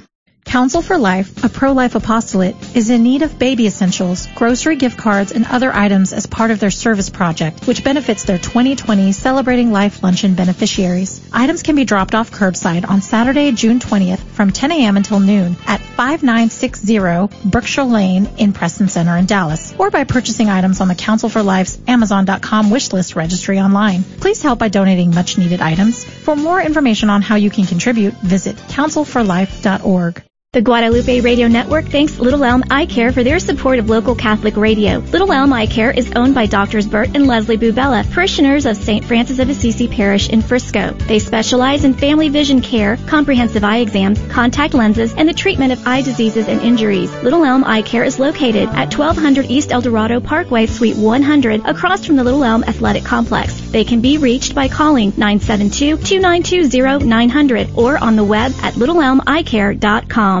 Council for Life, a pro-life apostolate, is in need of baby essentials, grocery gift cards, and other items as part of their service project, which benefits their 2020 Celebrating Life Luncheon beneficiaries. Items can be dropped off curbside on Saturday, June 20th from 10 a.m. until noon at 5960 Berkshire Lane in Preston Center in Dallas, or by purchasing items on the Council for Life's Amazon.com wishlist registry online. Please help by donating much needed items. For more information on how you can contribute, visit councilforlife.org. The Guadalupe Radio Network thanks Little Elm Eye Care for their support of local Catholic radio. Little Elm Eye Care is owned by Doctors Bert and Leslie Bubella, parishioners of St. Francis of Assisi Parish in Frisco. They specialize in family vision care, comprehensive eye exams, contact lenses, and the treatment of eye diseases and injuries. Little Elm Eye Care is located at 1200 East El Dorado Parkway, Suite 100, across from the Little Elm Athletic Complex. They can be reached by calling 972-292-0900 or on the web at littleelmeyecare.com.